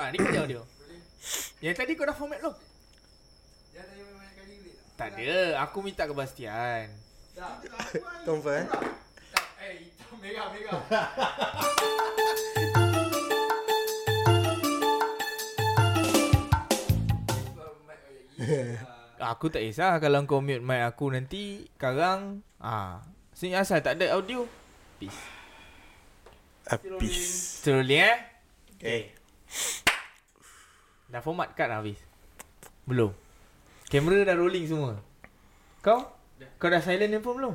ah, record je audio. Yang tadi kau dah format belum? Dia tanya banyak kali boleh tak? Tak ada, aku minta kepastian. Tak. Confirm eh? Tak. Eh, hitam merah merah. Aku tak kisah kalau kau mute mic aku nanti sekarang ah sini asal tak ada audio. Peace. Habis. Rolling eh? Okay. Dah format kad dah habis? Belum. Kamera dah rolling semua. Kau? Dah. Kau dah silent handphone belum?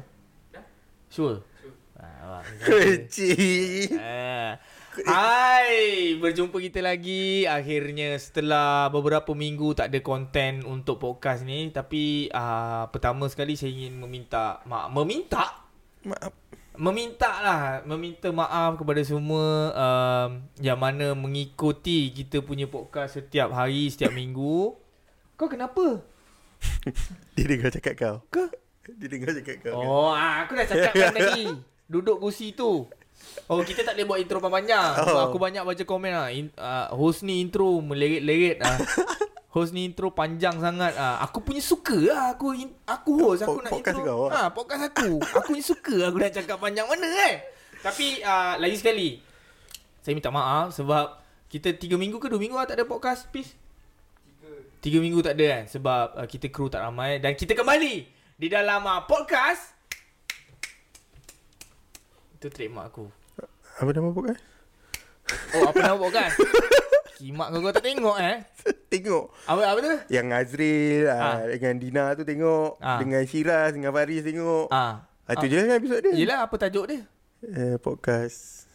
Dah. Sure. Sure. Ah. Kecil. Ah. Hai, berjumpa kita lagi akhirnya setelah beberapa minggu tak ada konten untuk podcast ni tapi uh, pertama sekali saya ingin meminta maaf meminta Maaf. Meminta lah meminta maaf kepada semua um, yang mana mengikuti kita punya podcast setiap hari setiap minggu kau kenapa Dia dengar cakap kau. ke Dia dengar cakap kau. kan? oh ah, aku dah cakapkan tadi duduk kursi tu Oh kita tak boleh buat intro panjang oh. Aku banyak baca komen lah In, uh, Host ni intro meleret-leret ah. Host ni intro panjang sangat. Ah. Aku punya suka lah Aku in, aku host Aku nak podcast intro. kau, ha? Podcast aku. Aku punya suka Aku nak cakap panjang mana eh? Tapi uh, lagi sekali. Saya minta maaf Sebab Kita 3 minggu ke 2 minggu lah tak ada podcast Peace Tiga. 3 minggu tak ada kan Sebab uh, kita kru tak ramai Dan kita kembali Di dalam uh, podcast. Itu trademark aku. Apa nama podcast? Oh apa nama podcast Kimak kau, kau tak tengok eh Tengok. Apa apa tu Yang Azril ah. dengan Dina tu tengok. Ah. Dengan Syiraz dengan Faris tengok. Ah, Ah, tu je kan episod dia. Yelah apa tajuk dia Eh, podcast.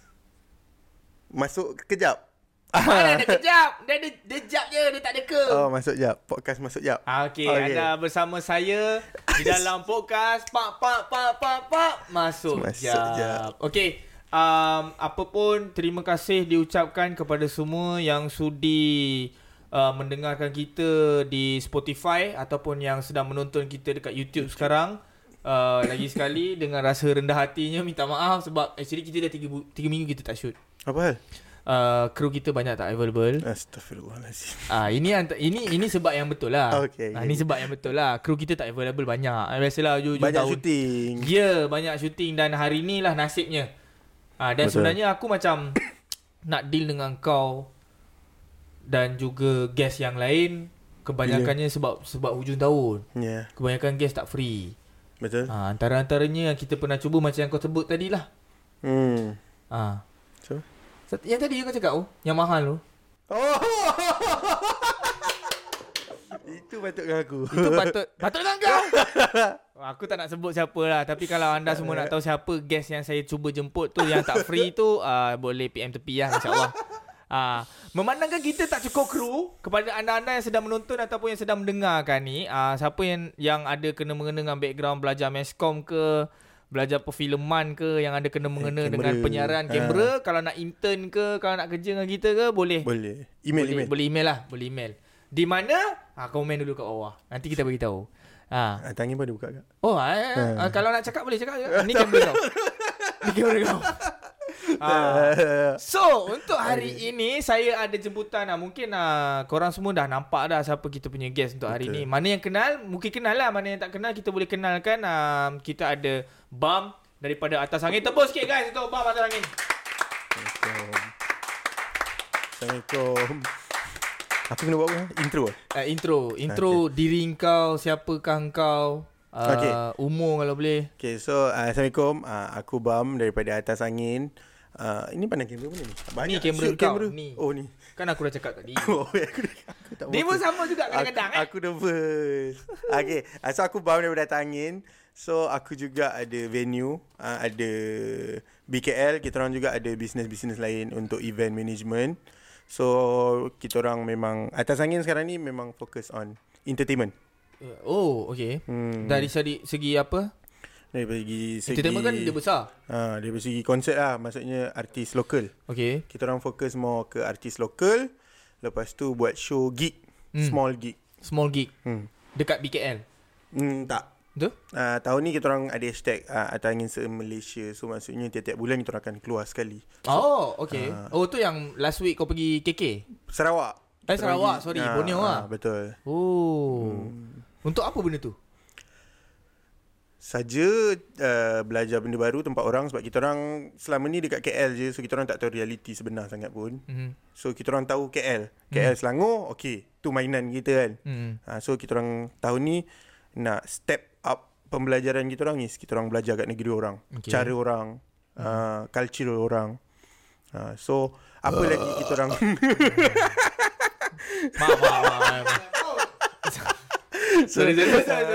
Masuk kejap. Mana ada kejap Dia ada Dia jap je Dia tak ada ke Oh, masuk jap. Podcast masuk jap. Ah, okay, Okey. anda bersama saya di dalam podcast pak pak pak pak pak masuk, Masuk jap. jap. Okey, um, apa pun terima kasih diucapkan kepada semua yang sudi uh, mendengarkan kita di Spotify ataupun yang sedang menonton kita dekat YouTube sekarang. Uh, lagi sekali dengan rasa rendah hatinya minta maaf sebab actually kita dah 3 3 minggu kita tak shoot. Apa hal? Uh, kru kita banyak tak available. Astagfirullahalazim. Ah ini ant- ini ini sebab yang betul lah. Okey. Ah, ini sebab yang betul lah. Kru kita tak available banyak. Ah, Biasalah hujung Banyak tahun. syuting. Ya, yeah, banyak syuting dan hari ni lah nasibnya. Ah dan Betul. sebenarnya aku macam nak deal dengan kau dan juga guest yang lain kebanyakannya sebab sebab hujung tahun. Ya, yeah, Kebanyakan guest tak free. betul. Ah antara-antaranya yang kita pernah cuba macam yang kau sebut tadi lah. Hmm. Ah. So? Sat- Yang tadi kau cakap oh, yang mahal tu. Oh. Itu patut dengan aku. Itu patut patut dengan kau. Aku tak nak sebut siapa lah Tapi kalau anda semua nak tahu siapa Guest yang saya cuba jemput tu Yang tak free tu uh, Boleh PM tepi lah InsyaAllah. Uh, Memandangkan kita tak cukup kru Kepada anda-anda yang sedang menonton Ataupun yang sedang mendengarkan ni uh, Siapa yang yang ada kena-mengena dengan background Belajar meskom ke Belajar perfilman ke Yang ada kena-mengena Eh, dengan penyiaran kamera Kalau nak intern ke Kalau nak kerja dengan kita ke Boleh. Boleh. Email, boleh, email. boleh email lah Boleh email. Di mana? Ha, komen dulu kat bawah. Nanti kita beritahu Ha. Ah, tangan pun dia buka kat. Oh, eh, eh. Ha. Uh, kalau nak cakap boleh cakap juga. Ni kamera kau. Ni kamera kau. Ah. So, untuk hari ini saya ada jemputan lah. Mungkin uh, korang semua dah nampak dah siapa kita punya guest untuk hari Betul. ini. Mana yang kenal, mungkin kenal lah. Mana yang tak kenal, kita boleh kenalkan. Uh, kita ada Bam daripada Atas Angin. Tepuk sikit guys untuk Bam Atas Angin. Assalamualaikum. Assalamualaikum. Apa kena buat apa? Intro? Uh, intro. Intro diri kau, siapakah kau. Uh, Okay. Umur kalau boleh. Okay, so uh, Assalamualaikum. Uh, aku Bam daripada Atas Angin. Uh, ini pandang kamera mana ni? Ni kamera shoot kau, ni. Oh, ni. Kan aku dah cakap tadi. Oh, aku, aku tak Dia pun sama juga kadang-kadang aku, eh. Aku nervous. okay, uh, so aku Bam daripada Atas Angin. So, aku juga ada venue. Uh, ada BKL. Kita orang juga ada bisnes-bisnes lain untuk event management. So, kita orang memang... Atas Angin sekarang ni memang fokus on entertainment. Oh, okay. Hmm. Dari segi, segi apa? Dari segi... segi Entertainment kan dia besar. Ha, dari segi konsert lah. Maksudnya artis lokal. Okay. Kita orang fokus more ke artis lokal. Lepas tu buat show gig. Hmm. Small gig. Small gig. Hmm. Dekat BKL. Hmm, tak. Betul? Uh, tahun ni kita orang ada hashtag uh, Atas Angin Se-Malaysia. So maksudnya tiap-tiap bulan kita orang akan keluar sekali. Oh, okay. Ah. oh, tu yang last week kau pergi KK? Sarawak. Eh, Sarawak, pergi- sorry. Ah, Borneo ah, lah. Betul. Oh. Hmm. Untuk apa benda tu? Saja uh, belajar benda baru tempat orang sebab kita orang selama ni dekat KL je so kita orang tak tahu realiti sebenar sangat pun. Hmm. So kita orang tahu KL. KL Selangor, okey, tu mainan kita kan. Hmm. Ha, so kita orang tahun ni nak step pembelajaran kita orang is kita orang belajar kat negeri orang, Okey. cara orang, uh, culture orang. Uh, so apa lagi kita orang Maaf, maaf, maaf. sorry, sorry, sorry.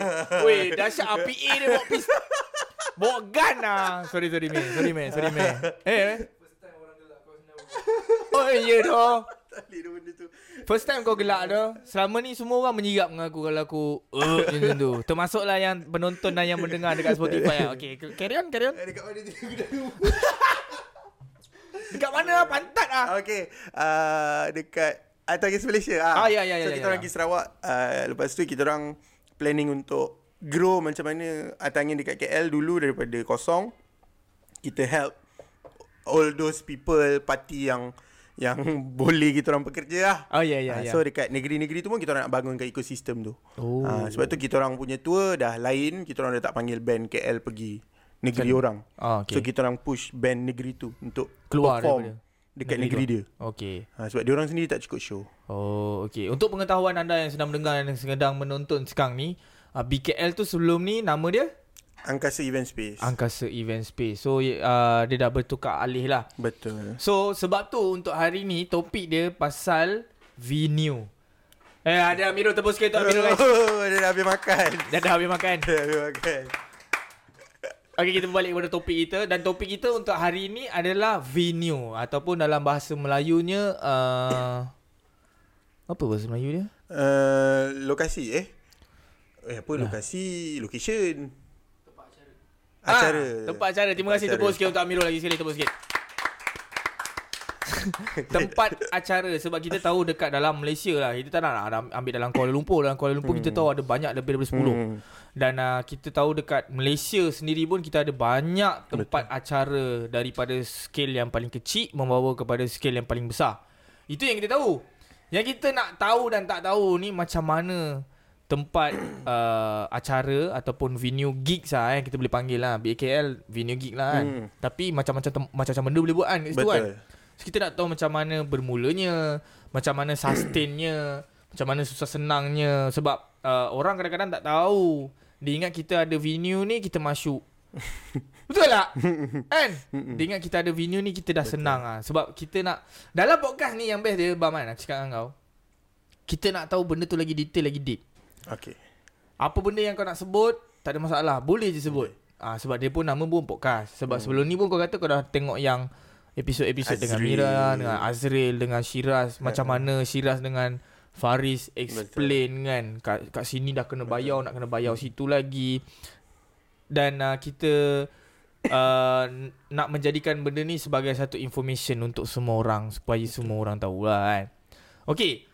Weh, dahsyat RPA dia bawa pis. Bawa gun lah. Sorry, sorry, man. Sorry, man. Sorry, man. Eh, eh. Kau senang Oh, ya dah. Tak boleh dah benda tu. First time kau gelak dah. Selama ni semua orang menyirap dengan aku kalau aku uh, macam tu. Termasuklah yang penonton dan yang mendengar dekat Spotify. lah. Okay, carry on, carry on. Eh, Dekat mana tu. Dekat mana lah? Pantat lah. Okay, uh, dekat Atas Angin Malaysia. Ah, Ah, ya, ya, So ya, kita ya, orang ya. pergi Sarawak. Uh, lepas tu kita orang planning untuk grow macam mana Atas Angin dekat KL dulu daripada kosong. Kita help all those people, party yang yang boleh kita orang bekerja lah. Oh, ya, ya, Ah, ya. So dekat negeri-negeri tu pun kita orang nak bangunkan ekosistem tu. Oh. Ah, sebab tu kita orang punya tour dah lain, kita orang dah tak panggil band KL pergi negeri orang. Ah, So okay. kita orang push band negeri tu untuk Keluar perform daripada dekat negeri negeri, dia. Okay. Ha, sebab dia orang sendiri tak cukup show. Oh, okay. Untuk pengetahuan anda yang sedang mendengar dan sedang menonton sekarang ni, uh, BKL tu sebelum ni nama dia Angkasa Event Space. Angkasa Event Space. So uh, dia dah bertukar alih lah. Betul. So sebab tu untuk hari ni topik dia pasal venue. Eh ada Amirul tepuk sikit untuk Amirul guys. Oh, dia dah habis makan. Dah dah habis makan. Dia dah habis makan. Okay kita berbalik kepada topik kita dan topik kita untuk hari ni adalah venue ataupun dalam bahasa Melayunya uh, apa bahasa Melayu dia? Uh, lokasi eh. Eh apa lokasi? Location. Acara. Ah, tempat acara. Terima kasih tepuk sikit untuk Amirul lagi sekali tepuk sikit. tempat acara sebab kita tahu dekat dalam Malaysia lah kita tak nak ambil dalam Kuala Lumpur dalam Kuala Lumpur hmm. kita tahu ada banyak lebih daripada 10 hmm. dan uh, kita tahu dekat Malaysia sendiri pun kita ada banyak tempat Betul. acara daripada skale yang paling kecil membawa kepada skale yang paling besar itu yang kita tahu yang kita nak tahu dan tak tahu ni macam mana tempat uh, acara ataupun venue gigs lah eh kita boleh panggil lah BKL venue gig lah kan Hmm. tapi macam-macam tem- macam-macam benda boleh buat kan kat situ kan Betul. so, kita nak tahu macam mana bermulanya macam mana sustainnya macam mana susah senangnya sebab uh, orang kadang-kadang tak tahu dia ingat kita ada venue ni kita masuk Betul tak? kan? Dia ingat kita ada venue ni kita dah Betul. senang ah sebab kita nak dalam podcast ni yang best dia Bam kan aku cakap dengan kau. Kita nak tahu benda tu lagi detail lagi deep. Okay. Apa benda yang kau nak sebut Tak ada masalah. Boleh je sebut. Ah, Sebab dia pun nama pun podcast. Sebab hmm. sebelum ni pun kau kata Kau dah tengok yang Episod-episod dengan. Mira Dengan Azril Dengan Shiraz. Macam mana Shiraz dengan Faris Explain kan? Kat, kat sini dah kena bayar Nak kena bayar situ lagi. Dan uh, kita uh, Nak menjadikan benda ni Sebagai satu information Untuk semua orang Supaya semua orang tahu lah kan? Okay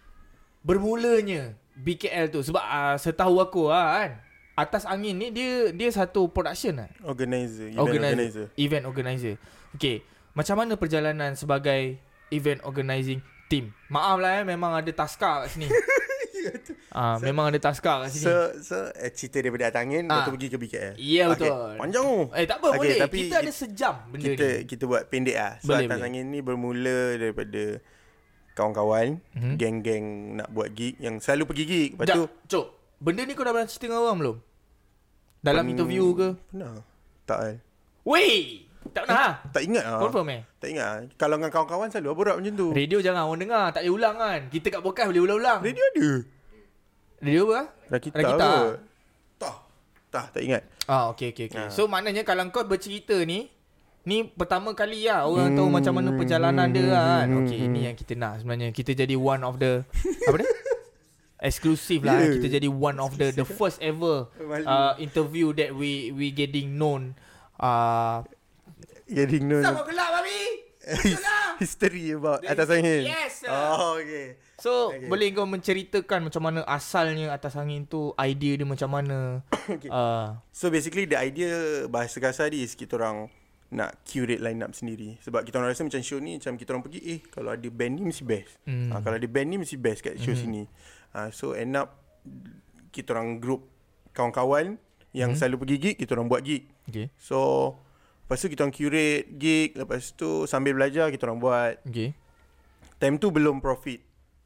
Bermulanya BKL tu sebab uh, setahu aku lah kan atas angin ni dia dia satu production lah Organizer. Event Organizer. organizer. event organizer okay macam mana perjalanan sebagai event organizing team maaf lah eh memang ada taska kat sini ah So- memang ada taska kat sini So, so eh, cerita daripada atas angin, Ah. lepas pergi ke BKL. Ya, betul. Okay. Panjang tu. eh tak apa Okay, boleh tapi kita ada kita- sejam benda kita ni kita buat pendek ah. So Boleh, atas boleh. angin ni bermula daripada kawan-kawan, Mhm. geng-geng nak buat gig yang selalu pergi gig. Lepas Sekejap, tu cok benda ni kau dah pernah cerita dengan orang belum dalam pen- interview ke Pernah. Tak eh. Weh tak pernah ha? Tak ingat ah. confirm eh Tak ingat ah. Kalau dengan kawan-kawan selalu borak macam tu. Radio jangan orang dengar Tak boleh ulang kan Kita kat podcast boleh ulang-ulang Radio ada. Radio apa? Rakita. Rakita. kot. Tak. Tak, tak ingat. Ah okay okay, okay. Ah. So maknanya kalau kau bercerita ni Ni pertama kali lah Orang tahu macam mana perjalanan dia lah kan Okay ini yang kita nak sebenarnya Kita jadi one of the Apa dia? Eksklusif lah Yeah. Kita jadi one of the The first ever uh, Interview that we We getting known uh, Getting known. Sama gelap babi history about atas angin. Yes, sir. Oh, okay. So Okay. boleh kau menceritakan macam mana asalnya atas angin tu, idea dia macam mana? Okay. uh, So basically the idea bahasa kasar dia is kita orang nak curate line up sendiri. Sebab kita orang rasa macam show ni macam kita orang pergi eh kalau ada band ni mesti best. Hmm. Ha, kalau ada band ni mesti best kat show sini. Ha, so end up kita orang group kawan-kawan yang Hmm. selalu pergi gig, kita orang buat gig. okay. So lepas tu kita orang curate gig, lepas tu sambil belajar kita orang buat. Okay. Time tu belum profit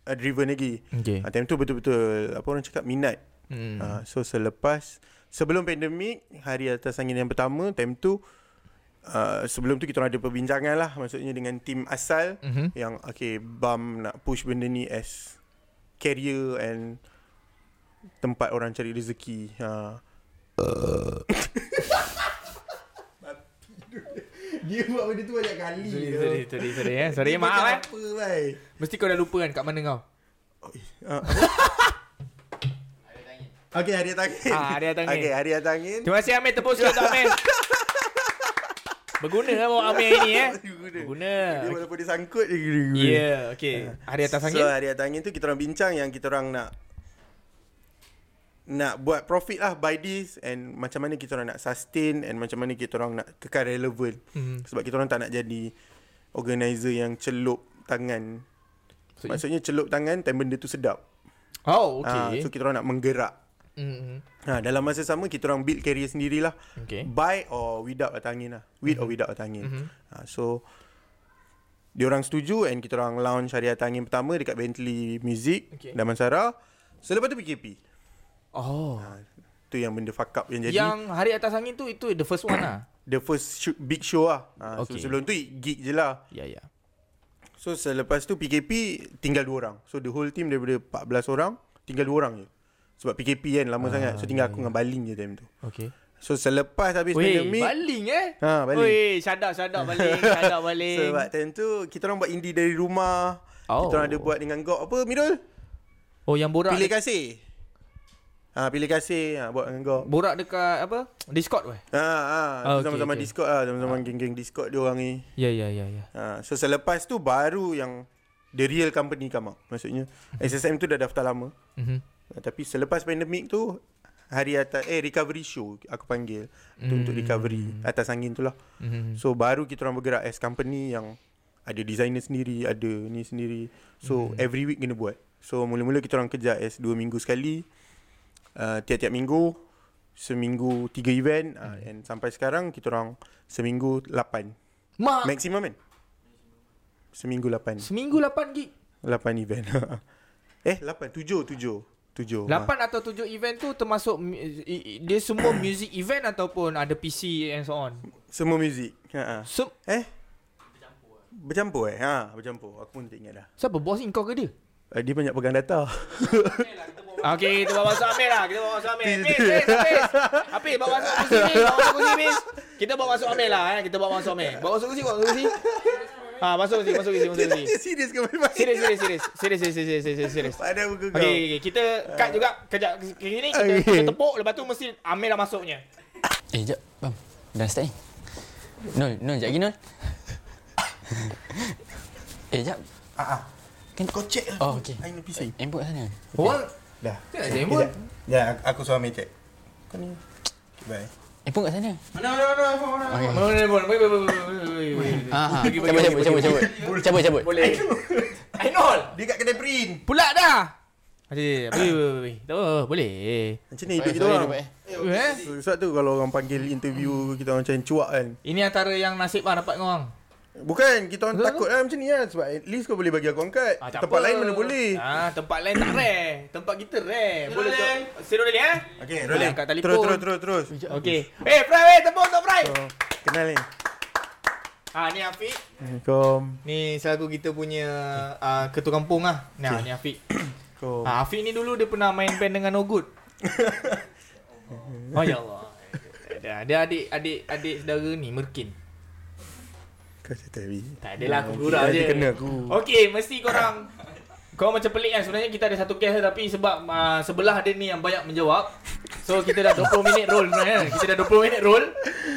uh, driven lagi. Okay. Ha, time tu betul-betul apa orang cakap minat. Hmm. Uh, so selepas sebelum pandemik hari atas angin yang pertama time tu uh, sebelum tu kita orang ada perbincangan lah maksudnya dengan tim asal Mhm. yang okay BAM nak push benda ni as career and tempat orang cari rezeki. Ha. Dia buat benda tu banyak kali. Sorry, sorry, sorry, sorry, eh. Sorry, maaf eh. Apa, bhai? Mesti kau dah lupa kan kat mana kau? Oh, uh? Okay, hari atas angin. Ah, hari atas angin. Okay, hari atas angin. Terima kasih Amir tepuk sikit Amir. Berguna lah bawa Amir ini eh. Guna. Berguna. Dia walaupun dia sangkut dia guna. Ya, yeah, okey. Hari atas angin. So hari atas angin tu kita orang bincang yang kita orang nak nak buat profit lah by this and macam mana kita orang nak sustain and macam mana kita orang nak kekal relevant. Mhm. Sebab kita orang tak nak jadi organizer yang celup tangan. Maksudnya? Maksudnya celup tangan time benda tu sedap. Oh, Ah, okey. so kita orang nak menggerak. Mhm. Ha, dalam masa sama kita orang build career sendirilah. Okey. By or without atas angin lah. With or without atas angin. Mhm. Ha, so dia orang setuju and kita orang launch hari atas angin pertama dekat Bentley Music Okay. okay. Damansara. Selepas tu PKP. Oh. Ha, tu yang benda fuck up yang jadi. Yang hari atas angin tu itu the first one lah. The first shoot, big show lah. Ha, okay. Okay. So sebelum tu gig je lah. Ya, ya. So selepas tu PKP tinggal dua orang. So the whole team daripada 14 orang tinggal dua orang je. Sebab PKP kan lama Ah, sangat. So tinggal ya, aku ya. dengan Balin je time tu. Okey. So selepas habis Weh, pandemik. baling eh? Ha, Baling. Weh, shout out, shout out baling, shout out baling. Sebab time tu kita orang buat indie dari rumah. Oh. Kita orang ada buat dengan Gok apa Mirul? Oh, yang borak Pilih kasih. Ha, pilih kasih ha, buat dengan Gok. borak dekat apa? Discord weh. Ha, ha, Ah, tu okey, sama-sama okey. Discord lah, sama-sama geng-geng Discord dia orang ni. Ya, ya, ya, ya. Ha, so selepas tu baru yang the real company come out. Maksudnya SSM tu dah daftar lama. Mhm. Ha, tapi selepas pandemik tu hari atas eh recovery show aku panggil tu untuk Hmm. recovery atas angin tu lah. Mhm. So baru kita orang bergerak as company yang ada designer sendiri, ada ni sendiri. So Hmm. every week kena buat. So mula-mula kita orang kerja as dua minggu sekali. Uh, tiap-tiap minggu seminggu tiga event uh, Hmm. and sampai sekarang kita orang seminggu lapan. Mak, Maksimum kan? Seminggu lapan. seminggu 8 gig. Lapan event. eh lapan, tujuh, tujuh. Tujuh. 8 atau 7 event tu termasuk dia semua music event ataupun ada PC and so on. Ha. Semua muzik. Ha. So, Eh? Bercampur eh? Ha, bercampur. Aku pun tak ingat dah. siapa bos ni kau ke dia? Uh, dia banyak pegang data. Okey, kita bawa masuk Amir lah. Kita bawa masuk Amir. Hafiz, Hafiz. Hafiz, bawa masuk kursi ni. Bawa masuk kursi, Hafiz. Kita bawa masuk Amir lah. Eh. Kita bawa masuk Amir. Bawa masuk kursi, bawa masuk kursi. Ha, masuk kursi, masuk kursi, masuk kursi. Serius ke main-main? Serius, serius, serius. Serius, serius, serius, serius, serius. Pada muka kau. Okey, okay, kita cut juga kejap ke sini kita, Okey. kita tepuk lepas tu mesti Amir dah masuknya. Eh, jap. Bam. Dah start ni. Nol, Nol. Sekejap lagi, Nol. eh, jap. Ah, ah. Kan Kau check lah. Oh, okey. Aina pising. Input sana. Orang Dah. Kena sembut. Ya, aku- aku suami check. Kau ni. Okay, bye. Input kat sana. Mana, mana, mana, mana, mana. Okey. Mana wait, wait, wait. Ah, ah. Bagi, bagi, cabut, cabut, cabut, cabut. Cabut, cabut. Boleh. Ainul. Dia kat kedai print. Pula dah. Okey, boleh, boleh, boleh. Tak apa, boleh. Macam ni hidup kita orang. eh. Eh? Sebab tu kalau orang panggil interview kita orang macam cuak kan. Ini antara yang nasib lah dapat kau orang. Bukan, kita orang Betul, takut lah macam ni lah. Sebab at least kau boleh bagi aku angkat. Ah, tak Tempat apa. lain mana boleh. Ah, tempat lain tak rare. Tempat kita rare. Boleh tu. Rolling. Zero rolling eh? Okay, rolling. angkat telefon. Terus, terus, terus, terus. Okey. Eh, Fry, weh, tepuk untuk Fry. So, kenal ni. Ah, ni Afiq. Assalamualaikum. Ni selaku kita punya uh, ketua kampung lah. Nah, ni Afiq. Ah, Afiq ni dulu dia pernah main band dengan Ogut. oh ya Allah. Dia, dia adik adik adik saudara ni Merkin. Kau Abi. Tak adalah aku gurau je. kena aku. Okey, mesti korang kau macam pelik kan sebenarnya kita ada satu case tapi sebab uh, sebelah dia ni yang banyak menjawab. So kita dah 20 minit roll sebenarnya kan. Kita dah 20 minit roll.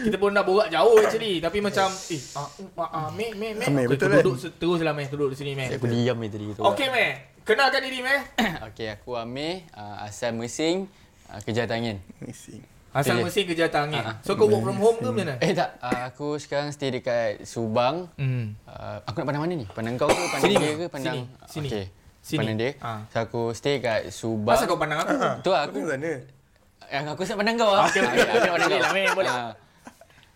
Kita pun dah borak jauh actually. Tapi macam eh ah ah, ah meh meh meh. Meh, Okey, betul kan? duduk se- teruslah meh duduk di sini meh. Aku diam ni tadi tu. Okey meh. Kenalkan diri meh. Okey, aku Amir, uh, asal Mersing, uh, kerja tangan. Missing. Asal Boleh. mesin kerja tangan. Ah, ah. So kau work from home ke macam mana? Eh tak, uh, aku sekarang stay dekat Subang. Hmm. Uh, aku nak pandang mana ni? Pandang kau ke? Pandang Sini, dia ke? Pandang... Sini, sini. Okey. Sini. Pandang dia. Ah. So aku stay kat Subang. Masa kau pandang aku? Tu lah, Aku aku sana. yang aku nak pandang kau ah. Okey, okey. Aku nak pandang Boleh kau. lah, boleh. Ah.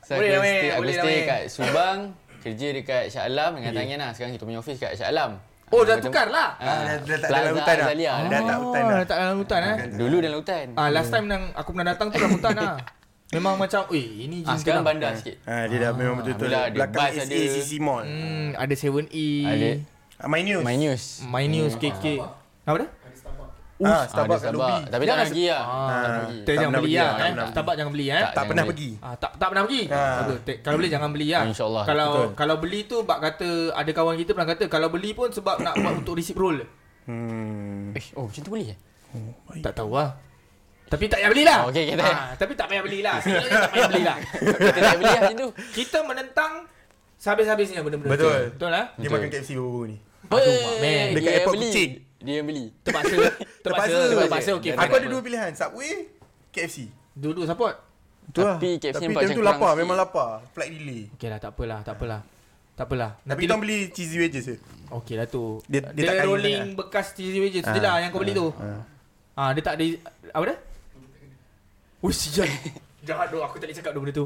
So Boleh aku Mek, stay, aku boleh stay Mek. kat Subang, kerja dekat Shah Alam dengan tangan lah. Sekarang kita punya office kat Shah Alam. Oh, Ah, dah tukar lah. Ah, dah- dah tak Plaza dalam hutan dah. Azalia. Ah, dah tak hutan Oh, dah. dah tak dalam hutan eh. Dulu dalam hutan. Ah last time yang aku pernah datang tu dalam hutan lah. Memang macam, eh ini Ah, sekarang bandar sikit. Ah, dia dah memang betul-betul. Alhamdulillah, ada Belakang bus ada. SACC Mall. Hmm, ada 7E. Ada Ah, My News. My News. My News KK. Apa dah? Ah, Ah, Starbucks kat lobby. Tapi tak Jangan nak pergi lah. Ah, Tak jangan pernah beli lah lah, eh. tak. Starbucks jangan beli eh. Tak. Pernah beli. pergi. Ah, tak tak pernah pergi. Ah. Kalau boleh jangan beli lah. Oh, InsyaAllah. Kalau kalau beli tu bak kata ada kawan kita pernah kata kalau beli pun sebab nak buat untuk receipt roll. Hmm. Eh, oh macam tu boleh eh? Tak tahu lah. Tapi tak payah belilah. Oh, okey, okey, tak Ah, tapi tak payah belilah. Sebenarnya tak payah belilah. Kita tak boleh lah macam tu. Kita menentang sehabis-habisnya benda-benda Betul. tu. Betul lah. Dia Betul. makan KFC baru ni. Mak, man. Eh, Dekat yang airport beli. Kuching. Dia yang beli. Terpaksa. Terpaksa. Terpaksa. Terpaksa. Okey. Aku fine. ada dua pilihan. Subway, KFC. Dua-dua support. Tu lah. Tapi KFC Tapi time macam tu lapar. sikit. Memang lapar. Flight delay. Okey lah, tak apalah, tak apalah. Tak apalah. Tapi kita beli cheesy wedges je. Okey lah tu. Dia- Dia, dia tak rolling sangat. bekas cheesy wedges tu je Ah, lah yang kau beli tu. ah. Ah, dia tak ada apa dah? Oh sial. Jahat doh aku tak boleh cakap doh benda tu.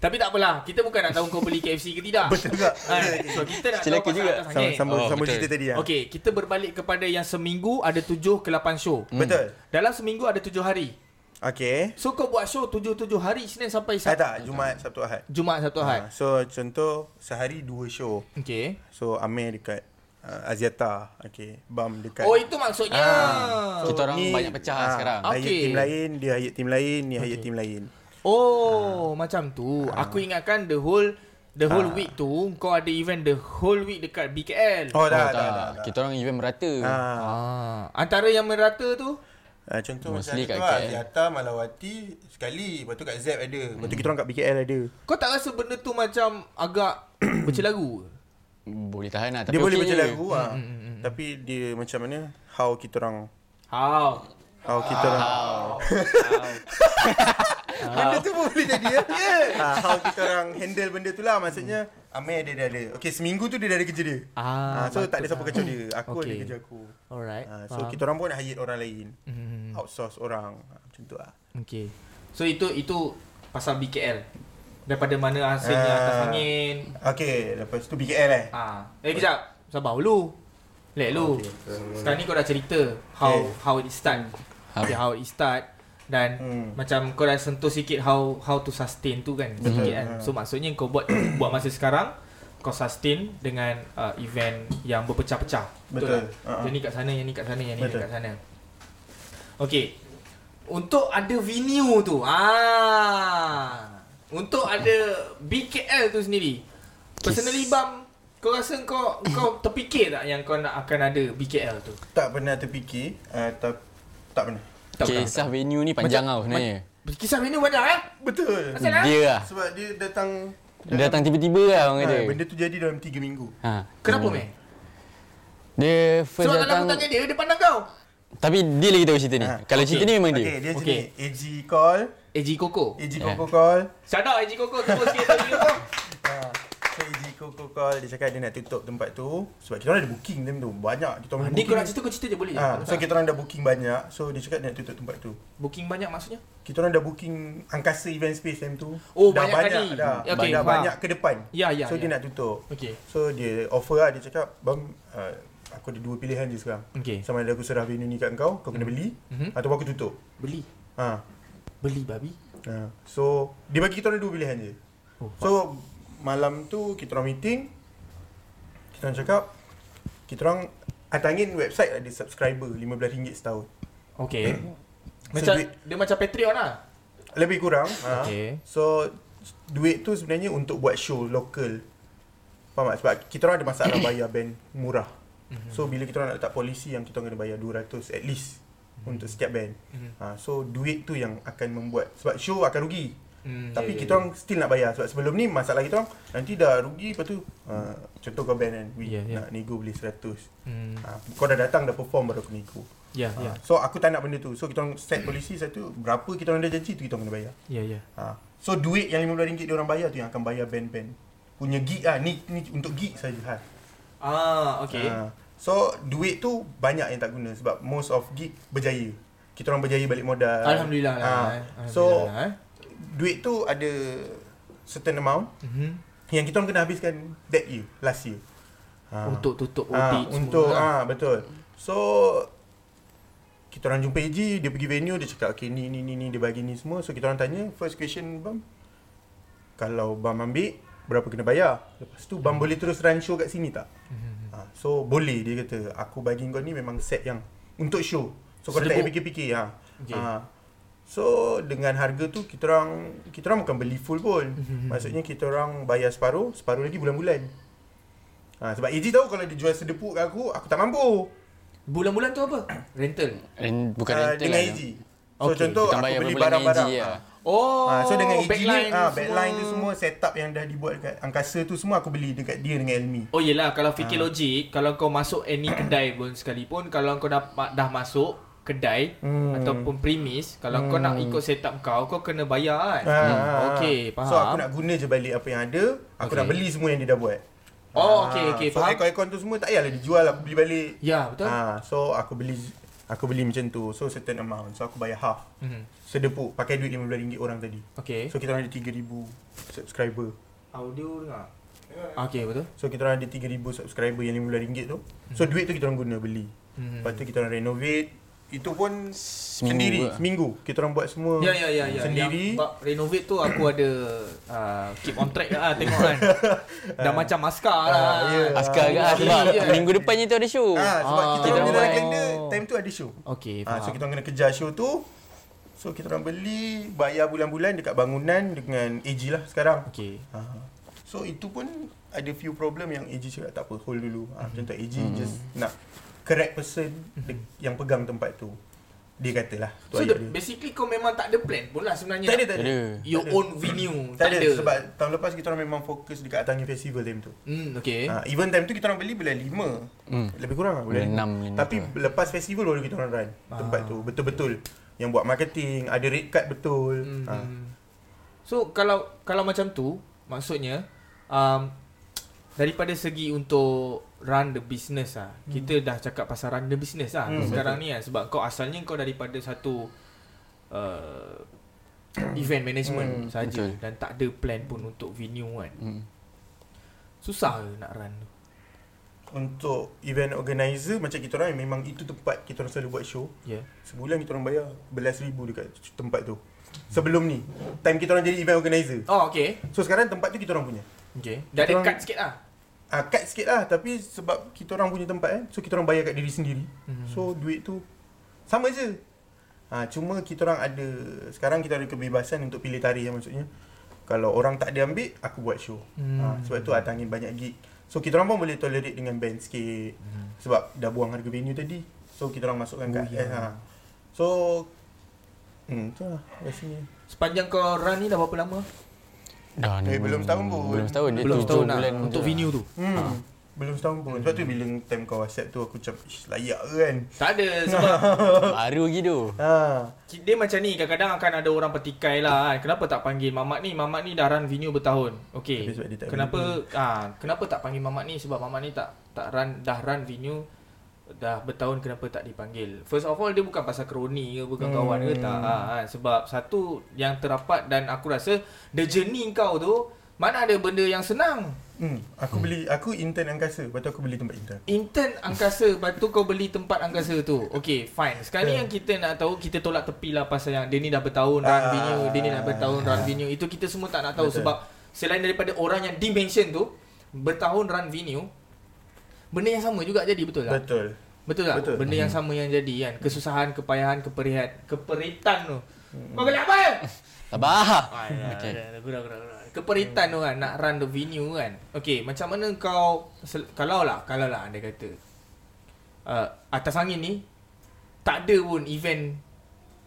Tapi tak apalah. Kita bukan nak tahu kau beli KFC ke tidak. Betul tak? Ah, so kita nak Celaka tahu pasal juga. Sama, sama, Oh, sama betul. cerita tadi lah. Okey, kita berbalik kepada yang seminggu ada 7 ke 8 show. Betul. Dalam seminggu ada 7 hari. Okay. So kau buat show 7-7 hari Senin sampai Eh Sabtu. tak, Jumaat, Sabtu, Ahad. Jumaat Sabtu Ahad. Ah, so contoh sehari dua show. Okey. So Amir dekat uh, Aziata. Okay. Bam dekat. Oh itu maksudnya. Ah. Kita orang banyak pecah lah sekarang. Hayat Okey. tim lain, dia hayat tim lain, ni hayat Okey. tim lain. Oh, macam tu. Aku ingatkan the whole the whole Ah. week tu kau ada event the whole week dekat BKL. Oh, Oh, dah, tak. dah, dah, dah. Kita orang event merata. Ah. Ah, antara yang merata tu Ah, contoh macam Mostly tu kat lah. KL. Malawati sekali. Lepas tu kat Zep ada. Lepas tu kita orang kat BKL ada. kau tak rasa benda tu macam agak bercelaru? Boleh tahan lah. Tapi Dia boleh okey baca je. lagu lah. Tapi dia macam mana? How kita orang How? How kita orang Benda tu pun boleh jadi ya. Ah, how kita orang handle benda tu lah maksudnya Amir dia dah ada. Okay seminggu tu dia dah ada kerja dia. Ah, Ah, so tak ada siapa kacau dia. Aku Okay. ada kerja aku. Alright. Ah, so kita orang pun hayat orang lain. Hmm, Outsource orang. Ah, Macam tu lah. okay. So itu itu pasal BKL. Daripada mana hasilnya Ah. atas angin. Okay, lepas tu BKL eh. Ah, eh kejap. Sabar dulu. Let lu. Okay. Sekarang ni kau dah cerita how Okay. how it start. Okay, how it start dan Hmm. macam kau dah sentuh sikit how how to sustain tu kan Betul. sikit kan. Ha. So maksudnya kau buat buat masa sekarang kau sustain dengan uh, event yang berpecah-pecah. Betul. tak? Ha. Yang ni kat sana, yang ni kat sana, yang ni Betul. kat sana. Okay. Untuk ada venue tu. Ah. Untuk ada BKL tu sendiri. Personally Bam, kau rasa kau kau terfikir tak yang kau nak akan ada BKL tu? Tak pernah terfikir. Uh, tak, tak pernah. Tak. Kisah venue ni panjang tau sebenarnya. Kisah venue banyak eh? Betul. Asal lah? Dia lah. Sebab dia datang Dia datang tiba-tiba lah orang kata. ha, benda tu jadi dalam 3 minggu. Ha. Kenapa meh? Dia first Sebab kalau datang aku tanya dia, dia pandang kau. Tapi dia lagi tahu cerita ni. Ha, Kalau cerita ni memang Okay, dia. dia Okay. okay. AG call, AG Koko. AG Yeah. Coco call. Shout out AG Koko, tepuk sikit AG Koko. Ha. AG Coco call dia cakap dia nak tutup tempat tu sebab kita orang ada booking time tu. Banyak kita orang Ni booking. kau nak cerita, kau cerita je boleh je. Ha, Tak so kita orang dah booking banyak. So dia cakap dia nak tutup tempat tu. Booking banyak maksudnya? Kita orang dah booking angkasa event space time tu. Oh, dah banyak kali. Dah, okay, dah faham. banyak ke depan. Ya, ya, So ya. dia nak tutup. Okay. So dia offer lah dia cakap, "Bang, uh, aku ada dua pilihan je sekarang. Okay. Sama ada aku serah venue ni kat kau, kau kena beli Mhm. atau aku tutup." Beli. Ha. Beli babi. Ha. So dia bagi kita orang dua pilihan je. Oh, So malam tu kita orang meeting kita orang cakap kita orang Atangin website ada subscriber RM15 setahun. Okay. macam duit- dia macam Patreon lah. Lebih kurang. ha. Okay. So duit tu sebenarnya untuk buat show lokal. Faham tak? Sebab kita orang ada masalah bayar band murah. Mhm. So bila kita orang nak letak polisi yang kita orang kena bayar 200 at least hmm. untuk setiap band. Hmm. Ha, so duit tu yang akan membuat sebab show akan rugi. Hmm, Tapi ya, kita orang still nak bayar sebab sebelum ni masalah kita orang nanti dah rugi lepas tu uh, contoh kau band kan we Ya, ya. nak nego beli 100. Hmm. Ha, kau dah datang dah perform baru aku nego. Ya, Ha, ya. so aku tak nak benda tu. So kita orang set polisi satu berapa kita orang dah janji tu kita orang kena bayar. Ya, ya. Ha. So duit yang RM15 dia orang bayar tu yang akan bayar band-band. Punya gig ah ni ni untuk gig saja ha. Ah, okey. Ha. So duit tu banyak yang tak guna sebab most of gig berjaya. Kita orang berjaya balik modal. Alhamdulillah lah. Eh. So Alhamdulillah lah, eh. Duit tu ada certain amount Mhm. yang kita orang kena habiskan that year, last year. Ha. Untuk tutup ha, audit untuk semua. lah. ah betul. So kita orang jumpa AG, dia pergi venue, dia cakap okay ni ni ni ni dia bagi ni semua. So kita orang tanya, first question bam. Kalau bam ambil berapa kena bayar? Lepas tu bam boleh terus run show kat sini tak? Mhm. Ha, so boleh dia kata aku bagi kau ni memang set yang untuk show. So kau tak payah fikir-fikir ha. Okey. Ha. So dengan harga tu kita orang kita orang bukan beli full pun. Maksudnya kita orang bayar separuh, separuh lagi bulan-bulan. Ha, sebab AJ tahu kalau dia jual sedepuk kat aku, aku tak mampu. Bulan-bulan tu apa? Rental. Ren, bukan Uh, rental dengan lah. AJ. So Okey, contoh kita aku bayar beli barang-barang. Ha. lah. Oh, Ha, so dengan AJ ni, backline ha, semua. backline tu semua setup yang dah dibuat dekat angkasa tu semua aku beli dekat dia dengan Elmi. Oh yelah kalau fikir Ah. logik Kalau kau masuk any kedai pun sekalipun Kalau kau dah, dah masuk kedai Hmm. Ataupun premis Kalau kau nak ikut setup kau Kau kena bayar kan Ha, hmm. Okay faham So aku nak guna je balik apa yang ada, aku Okey. nak beli semua yang dia dah buat. Oh, Ha, okey, okey, So faham. aircon-aircon tu semua tak payahlah dijual aku beli balik. Ya betul Ha, so aku beli aku beli macam tu. So certain amount. So aku bayar half. hmm. Sedepuk pakai duit RM15 orang tadi. Okay So kita orang ada 3000 subscriber. Audio dengar Okay betul So kita orang ada 3000 subscriber yang RM15 tu. So duit tu kita orang guna beli. hmm. Lepas tu kita orang renovate. Itu pun Seminggu sendiri, ke? seminggu. Kita orang buat semua Ya ya ya ya sendiri. Yang bab renovate tu aku ada uh, Keep on track lah tengok kan Dah macam maskar lah Ah, ya. Askar Ah, ah, sebab ya. minggu depannya tu ada show. Ah, sebab Ah. kita Kita orang orang dalam kalender time tu ada show. Okay faham so kita orang kena kejar show tu. So kita orang beli bayar bulan-bulan dekat bangunan dengan AG lah sekarang. Okay Ha. So itu pun ada few problem yang AG cakap tak apa hold dulu. Ha, macam tu AG Hmm. just nak correct person de- yang pegang tempat tu. Dia katalah tu So ayat the, dia. basically kau memang tak ada plan pun lah sebenarnya Tak ada, tak Tak ada. ada. Your Tak ada. own venue Tak ada sebab tahun lepas kita orang memang fokus dekat Atangi Festival time tu. Hmm okay Ha, even time tu kita orang beli bulan 5. Hmm. Lebih kurang lah Bulan bulan enam, 6. bulan Tapi tu. lepas festival baru kita orang run tempat Ah. tu betul-betul. Yang buat marketing, ada rate card betul. Hmm. Ha. So kalau kalau macam tu maksudnya um, daripada segi untuk run the business ah. Hmm. Kita dah cakap pasal run the business ah Hmm, sekarang ni kan sebab kau asalnya kau daripada satu uh, event management Hmm, saja betul. dan tak ada plan pun untuk venue kan. Hmm. Susah ke nak run tu? Untuk event organizer macam kita orang memang itu tempat kita orang selalu buat show. Ya. Yeah. Sebulan kita orang bayar belas ribu dekat tempat tu. Sebelum ni, time kita orang jadi event organizer. Oh okay. So sekarang tempat tu kita orang punya. Okay. Dah ada Kita orang- cut sikit lah. Ah, cut sikit lah tapi sebab kita orang punya tempat kan, so kita orang bayar kat diri sendiri. Hmm. So duit tu sama je. Ha, cuma kita orang ada sekarang kita ada kebebasan untuk pilih tarikh lah maksudnya. Kalau orang tak ada ambil, aku buat show. Hmm. Ha, sebab tu atangin banyak gig. So kita orang pun boleh tolerate dengan band sikit. Hmm. Sebab dah buang harga venue tadi. So kita orang masukkan Oh, kat ya. ha. So hmm tu lah rasanya. Sepanjang kau run ni dah berapa lama? Dah Eh, belum setahun pun. Belum setahun dia Belum setahun lah bulan untuk je. venue tu. Hmm. Ha. Belum setahun pun. Sebab tu bila time kau WhatsApp tu aku macam "Ish, layak ke kan. Tak ada sebab Baru lagi tu. Ha. Dia macam ni Kadang-kadang akan ada orang petikai lah kan Kenapa tak panggil Mamat ni Mamat ni dah run venue bertahun tak Kenapa ah Kenapa tak panggil Mamat ni Sebab Mamat ni tak tak run Dah run venue Dah bertahun Kenapa tak dipanggil First of all Dia bukan pasal kroni ke Bukan Hmm. kawan ke tak ah, kan. Sebab satu Yang terapat Dan aku rasa The journey kau tu Mana ada benda yang senang Hmm. Aku beli aku intern angkasa, lepas tu aku beli tempat intern. Intern angkasa Lepas tu kau beli tempat angkasa tu Okay fine Sekarang ni yang kita nak tahu Kita tolak tepi lah Pasal yang Dia ni dah bertahun run Ah. venue Dia ni dah bertahun run venue Itu kita semua tak nak tahu Betul. Sebab Selain daripada orang yang dimension tu Bertahun run venue Benda yang sama juga jadi betul tak? Betul. Betul tak? Betul. Benda yang sama yang jadi kan Kesusahan, kepayahan, keperihat Keperitan tu Kau gelap apa? Sabar. Ah, ya, Okey. gurau, gurau, gurau. Keperitan tu kan nak run the venue kan. Okey, macam mana kau sel- kalau lah, kalau lah anda kata uh, atas angin ni tak ada pun event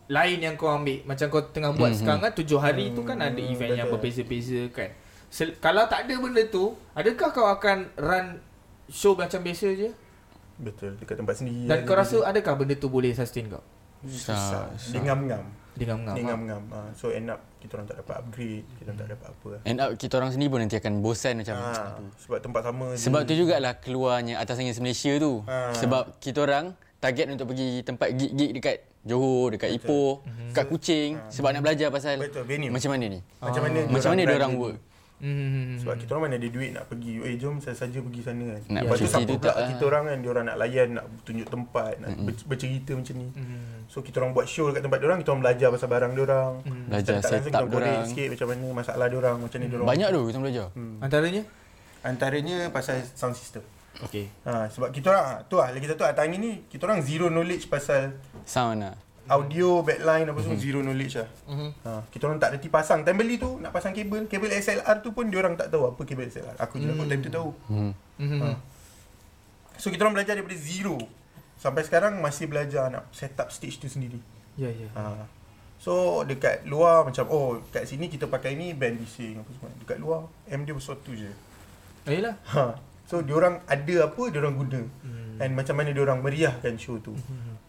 lain yang kau ambil macam kau tengah buat Mhm. sekarang kan tujuh hari tu kan Hmm, ada event yang betul. berbeza-beza kan Sel- kalau tak ada benda tu adakah kau akan run show macam biasa je Betul Dekat tempat sendiri dan kau rasa juga. adakah benda tu boleh sustain kau Susah Susah. Dia ngam-ngam dengan Dia mengam ngam-ngam ha. So end up Kita orang tak dapat upgrade Kita orang tak dapat apa End up kita orang sendiri pun nanti akan bosan macam ha. tu. Sebab tempat sama Sebab je. tu jugalah keluarnya atas angin Malaysia tu. Ah. Sebab kita orang target untuk pergi tempat gig-gig dekat Johor, dekat Ipoh, dekat Kuching sebab nak belajar pasal Betul, venue. macam mana ni. Macam mana Macam mana dia orang work. Hmm. Sebab kita orang mana ada duit nak pergi Eh jom saya saja pergi sana kan Nak Lepas tu siapa pula tak lah. kita orang kan Dia orang nak layan Nak tunjuk tempat Nak ber- bercerita macam ni Hmm. So kita orang buat show dekat tempat dia orang Kita orang belajar pasal barang dia orang Belajar Tak langsung setup kita orang korek diorang. sikit Macam mana masalah dia orang Macam ni dia orang Banyak tu kita belajar. Hmm. antaranya Antaranya pasal sound system okey ha, Sebab kita orang Tu lah lagi satu Atas angin ni Kita orang zero knowledge pasal Sound lah. Audio, backline apa semua Zero knowledge lah Mhm. ha, Kita orang tak reti pasang Time beli tu Nak pasang kabel Kabel XLR tu pun Dia orang tak tahu Apa kabel XLR Aku je lah kot time tu tahu Hmm. Mhm. Ha. So kita orang belajar daripada zero Sampai sekarang masih belajar nak set up stage tu sendiri ya ya ha. So dekat luar macam Oh kat sini kita pakai ni band bising apa semua Dekat luar M dia besar tu je ayolah ha. So diorang ada apa diorang guna Hmm. And macam mana diorang meriahkan show tu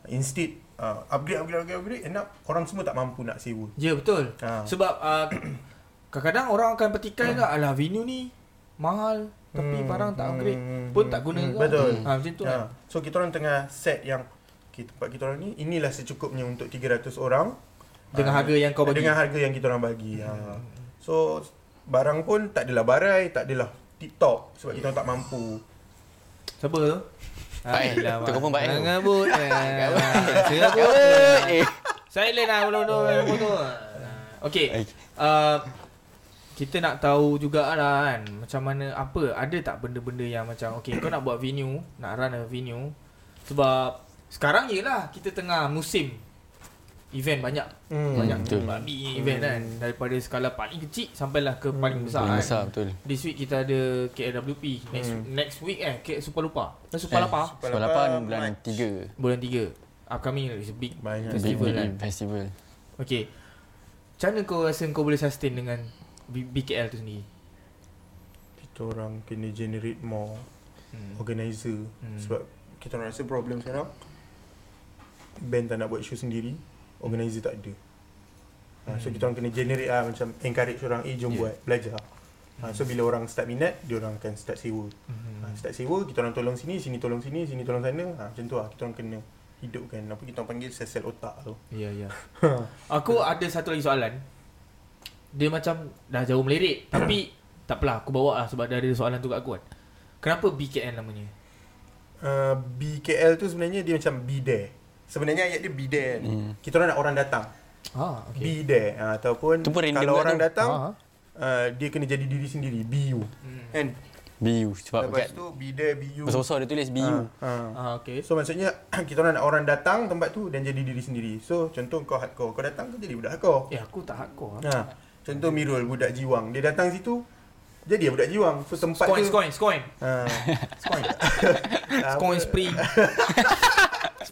Instead uh, upgrade, upgrade, upgrade, upgrade End up orang semua tak mampu nak sewa Ya betul. Ha. Sebab uh, kadang-kadang orang akan petikai kan alah venue ni mahal tapi Hmm, barang tak upgrade hmm, pun hmm, tak guna hmm, kan. betul. Ha macam tu ha. kan. So kita orang tengah set yang okay, Tempat kita orang ni Inilah secukupnya untuk 300 orang Dengan Ah, harga yang kau bagi. Dengan harga yang kita orang bagi. Ha. So barang pun tak adalah barai, tak adalah tip top sebab kita orang tak mampu. Siapa tu? Eh. Tu confirm Pak eh tu. Ngabut. Ngabut. Eh. Silent lah belum tu belum tu. Okey. Okay. Uh, kita nak tahu jugalah kan macam mana apa ada tak benda-benda yang macam okey kau nak buat venue, nak run a venue sebab sekarang jelah kita tengah musim event banyak. Hmm. Banyak betul. babi event kan daripada skala paling kecil sampailah ke paling besar. Paling kan. besar betul. This week kita ada KLWP. Next Hmm. next week eh K Super Lupa. Eh, Super Lupa. Super Sekolah Lapar, 8 bulan March. 3. Bulan 3. Upcoming is a big Banyak. Big, Festival big kan? festival. Okay Macam mana kau rasa kau boleh sustain dengan B- BKL tu sendiri? Kita orang kena generate more Hmm. organizer Hmm. sebab kita orang rasa problem sekarang band tak nak buat show sendiri, organizer tak ada. Ha, so kita orang kena generate lah macam encourage orang eh jom Yeah. buat belajar. Ha, so bila orang start minat, dia orang akan start sewa. Hmm. Ha, start sewa, kita orang tolong sini, sini tolong sini, sini tolong sana. Ha, macam tu lah, kita orang kena hidupkan apa kita orang panggil sel-sel otak tu. Ya ya Aku ada satu lagi soalan Dia macam dah jauh melirik Tapi tak apalah aku bawa lah sebab dah ada soalan tu kat aku kan Kenapa BKL namanya? Uh, BKL tu sebenarnya dia macam be there. Sebenarnya ayat dia be there ni. Hmm. Kita orang nak orang datang. Ah, Be there. Ha, ataupun pun kalau pula orang tu. datang, Ah. uh, dia kena jadi diri sendiri. Be you. Hmm. Kan? BU sebab Lepas tu be there, be you. besar-besar dia tulis BU. Ha, ha. Ah, okay. So maksudnya kita orang nak orang datang tempat tu dan jadi diri sendiri. So contoh kau hardcore, kau datang kau jadi budak hardcore. Eh aku tak hardcore. Ha. Contoh Mirul budak jiwang, dia datang situ jadi dia budak jiwang. So tempat Skoin, tu skoin, skoin. Ha. Skoin. Skoin spring.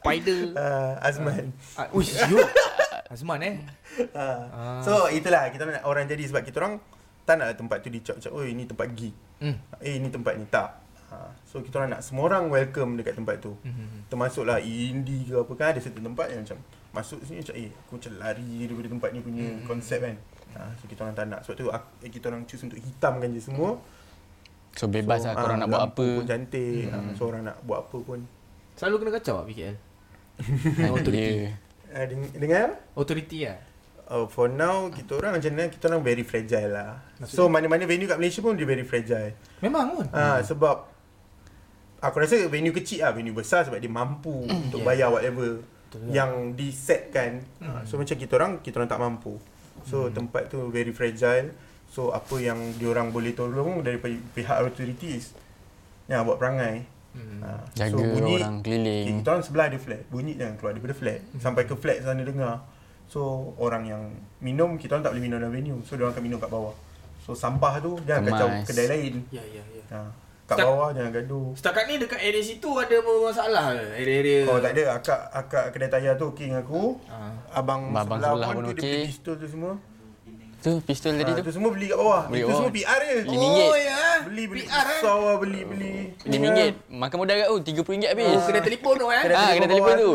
Spider. Uh, Azman. Ah, Uish, you. Azman eh. Ha. Ah. So itulah kita nak orang jadi sebab kita orang tak nak tempat tu dicap macam oh ini tempat gig. Hmm. Eh ini tempat ni tak. Ha. So kita orang nak semua orang welcome dekat tempat tu. Hmm. Termasuklah indie ke apa kan ada satu tempat yang macam masuk sini macam eh aku macam lari daripada tempat ni punya Hmm. konsep kan. Ha. So kita orang tak nak sebab tu ak- eh, kita orang choose untuk hitamkan je semua. So bebas lah ah, korang nak buat apa. pun cantik. Hmm. Ha. So orang nak buat apa pun. Selalu kena kacau tak BKL? Authority. Dia Uh, deng- dengar? Authority lah. Oh, for now kita orang macam mana kita orang very fragile lah. Maksudnya? So mana-mana venue kat Malaysia pun dia very fragile. Memang pun. Ah sebab aku rasa venue kecil lah, venue besar sebab dia mampu untuk Yeah. bayar whatever Betul lah. yang disetkan. Ah, so macam kita orang kita orang tak mampu. So tempat tu very fragile. So apa yang diorang boleh tolong daripada pihak authorities yang buat perangai. Hmm. Ah, jaga orang Okay, keliling. kita orang sebelah ada flat. Bunyi jangan keluar daripada flat. Sampai ke flat sana dengar. So orang yang minum kita orang tak boleh minum dalam venue. So dia orang akan minum kat bawah. So sampah tu jangan kacau Kemas. kedai lain. Ya, ya, ya. Ha. Kat Start- bawah jangan gaduh. Setakat ni dekat area situ ada masalah ke? Area-area Oh tak ada akak akak kedai tayar tu okey dengan aku. Ah. Abang, Abang sebelah, sebelah pun pun tu dia okey. beli pistol tu semua. Tu pistol tadi Ah, tu. tu semua beli kat bawah. Beli Itu kat semua bawah. PR dia. RM5. Oh ya. Beli beli PR eh. besar lah beli beli. RM5. Makan modal kat tu RM30 habis. Oh, kena telefon tu eh. Ah, kena telefon bawah tu.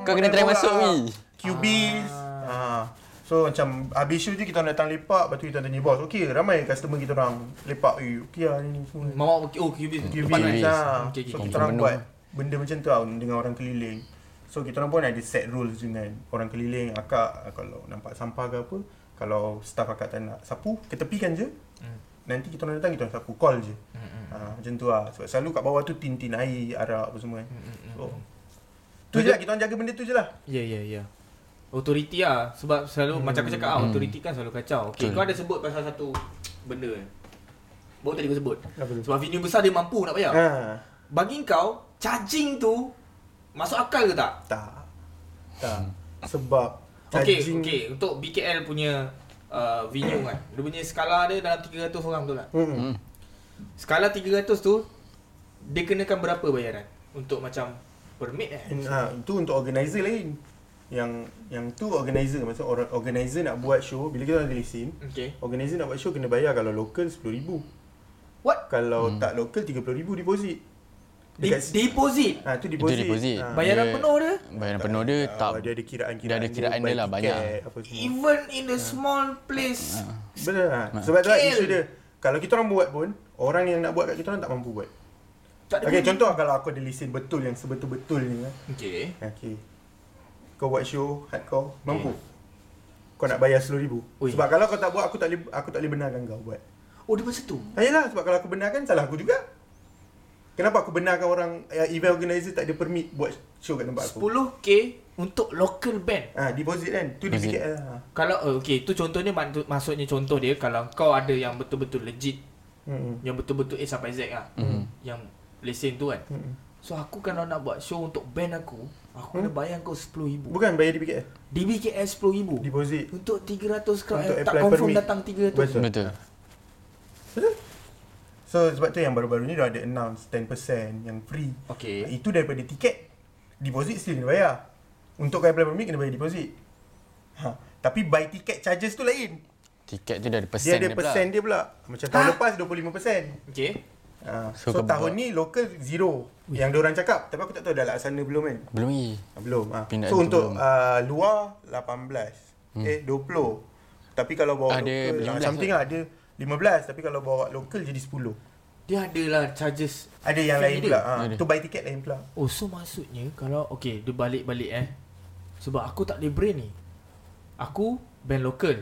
Kau kena try masuk, Wi. QBs. Ah. So macam habis show je kita orang datang lepak Lepas tu kita tanya bos Okay ramai customer kita orang Lepak Eh okey lah ni semua Mama okey oh QB QBs ni. lah Okey, okey. So kita orang buat Benda macam tu lah Dengan orang keliling So kita orang pun ada set rules dengan Orang keliling Akak Kalau nampak sampah ke apa Kalau staff akak tak nak sapu Ketepikan je Hmm. Nanti kita orang datang Kita orang sapu Call je Hmm, hmm. ha, Macam tu lah Sebab selalu kat bawah tu Tin-tin air Arak apa semua kan Hmm, hmm, So hmm. Tu je lah Kita orang jaga benda tu je lah Ya ya ya. Autoriti lah Sebab selalu hmm. Macam aku cakap ah, Hmm. Autoriti kan selalu kacau Okay Betul. kau ada sebut pasal satu Benda Baru tadi kau sebut Apa? Sebab venue besar dia mampu nak bayar Ha, Bagi kau Charging tu Masuk akal ke tak? tak Tak Sebab Okay, charging- okay. Untuk BKL punya uh, venue kan Dia punya skala dia dalam 300 orang betul tak? Hmm. Hmm. Skala 300 tu Dia kenakan berapa bayaran? Untuk macam Permit eh? Ha, itu untuk organizer lain. Yang yang tu organizer maksud orang organizer nak buat show bila kita ada lesen, Okay organizer nak buat show kena bayar kalau local 10,000. What? Kalau Hmm. tak local 30,000 deposit. Di, deposit? ha tu deposit. deposit. Ha, Bayaran Dia- penuh dia? Bayaran penuh dia tak dia ada kiraan-kiraan. dia ada kiraan dia buy lah, tiket, banyak. Even in the small place Benar ha. Sebab tu lah isu dia. Kalau kita orang buat pun, orang yang nak buat kat kita orang tak mampu buat. Tak bunyi. contoh kalau aku ada lesen betul yang sebetul-betul ni kan. Okay Okey. Kau buat show hardcore mampu. Kau nak bayar RM10,000. Ui. Sebab kalau kau tak buat aku tak boleh aku tak boleh benarkan kau buat. Oh dia macam tu? Ha, yalah sebab kalau aku benarkan salah aku juga. Kenapa aku benarkan orang uh, event organizer tak ada permit buat show kat tempat aku? 10k untuk local band Ah, deposit kan. Tu di Deposit. BKL lah. Kalau uh, okay tu contohnya mak- maksudnya contoh dia kalau kau ada yang betul-betul legit Hmm. yang betul-betul A sampai Z lah Mhm. yang lesen tu kan Hmm. so aku kalau nak buat show untuk band aku aku kena bayar kau 10,000 Bukan bayar di BKL. DBKS 10,000 Deposit. untuk 300 crowd Untuk eh, tak confirm permit. datang 300 Betul. Betul. So sebab tu yang baru-baru ni dah ada announce 10% yang free. okay Itu daripada tiket. Deposit still kena bayar. Untuk kau apply permit kena bayar deposit. Ha. Tapi buy ticket charges tu lain. Tiket tu dah ada Dia persen ada dia pula. persen dia pula. Macam tahun Ha? lepas 25%. okay Ha. So, So, tahun buat- ni local zero. Yang dia orang cakap. Tapi aku tak tahu dah laksana belum kan. Belum lagi. Ha, belum. Ha. Pindah So tu untuk belum. uh, luar 18. Hmm. Eh 20. Tapi kalau bawa Ada local 15 something lah ada 15 tapi kalau bawa local jadi 10. dia adalah charges Ada yang lain pula. Ha. Ada. Tu buy tiket lain pula. oh so maksudnya kalau okay dia balik-balik eh sebab aku tak boleh brain ni aku band local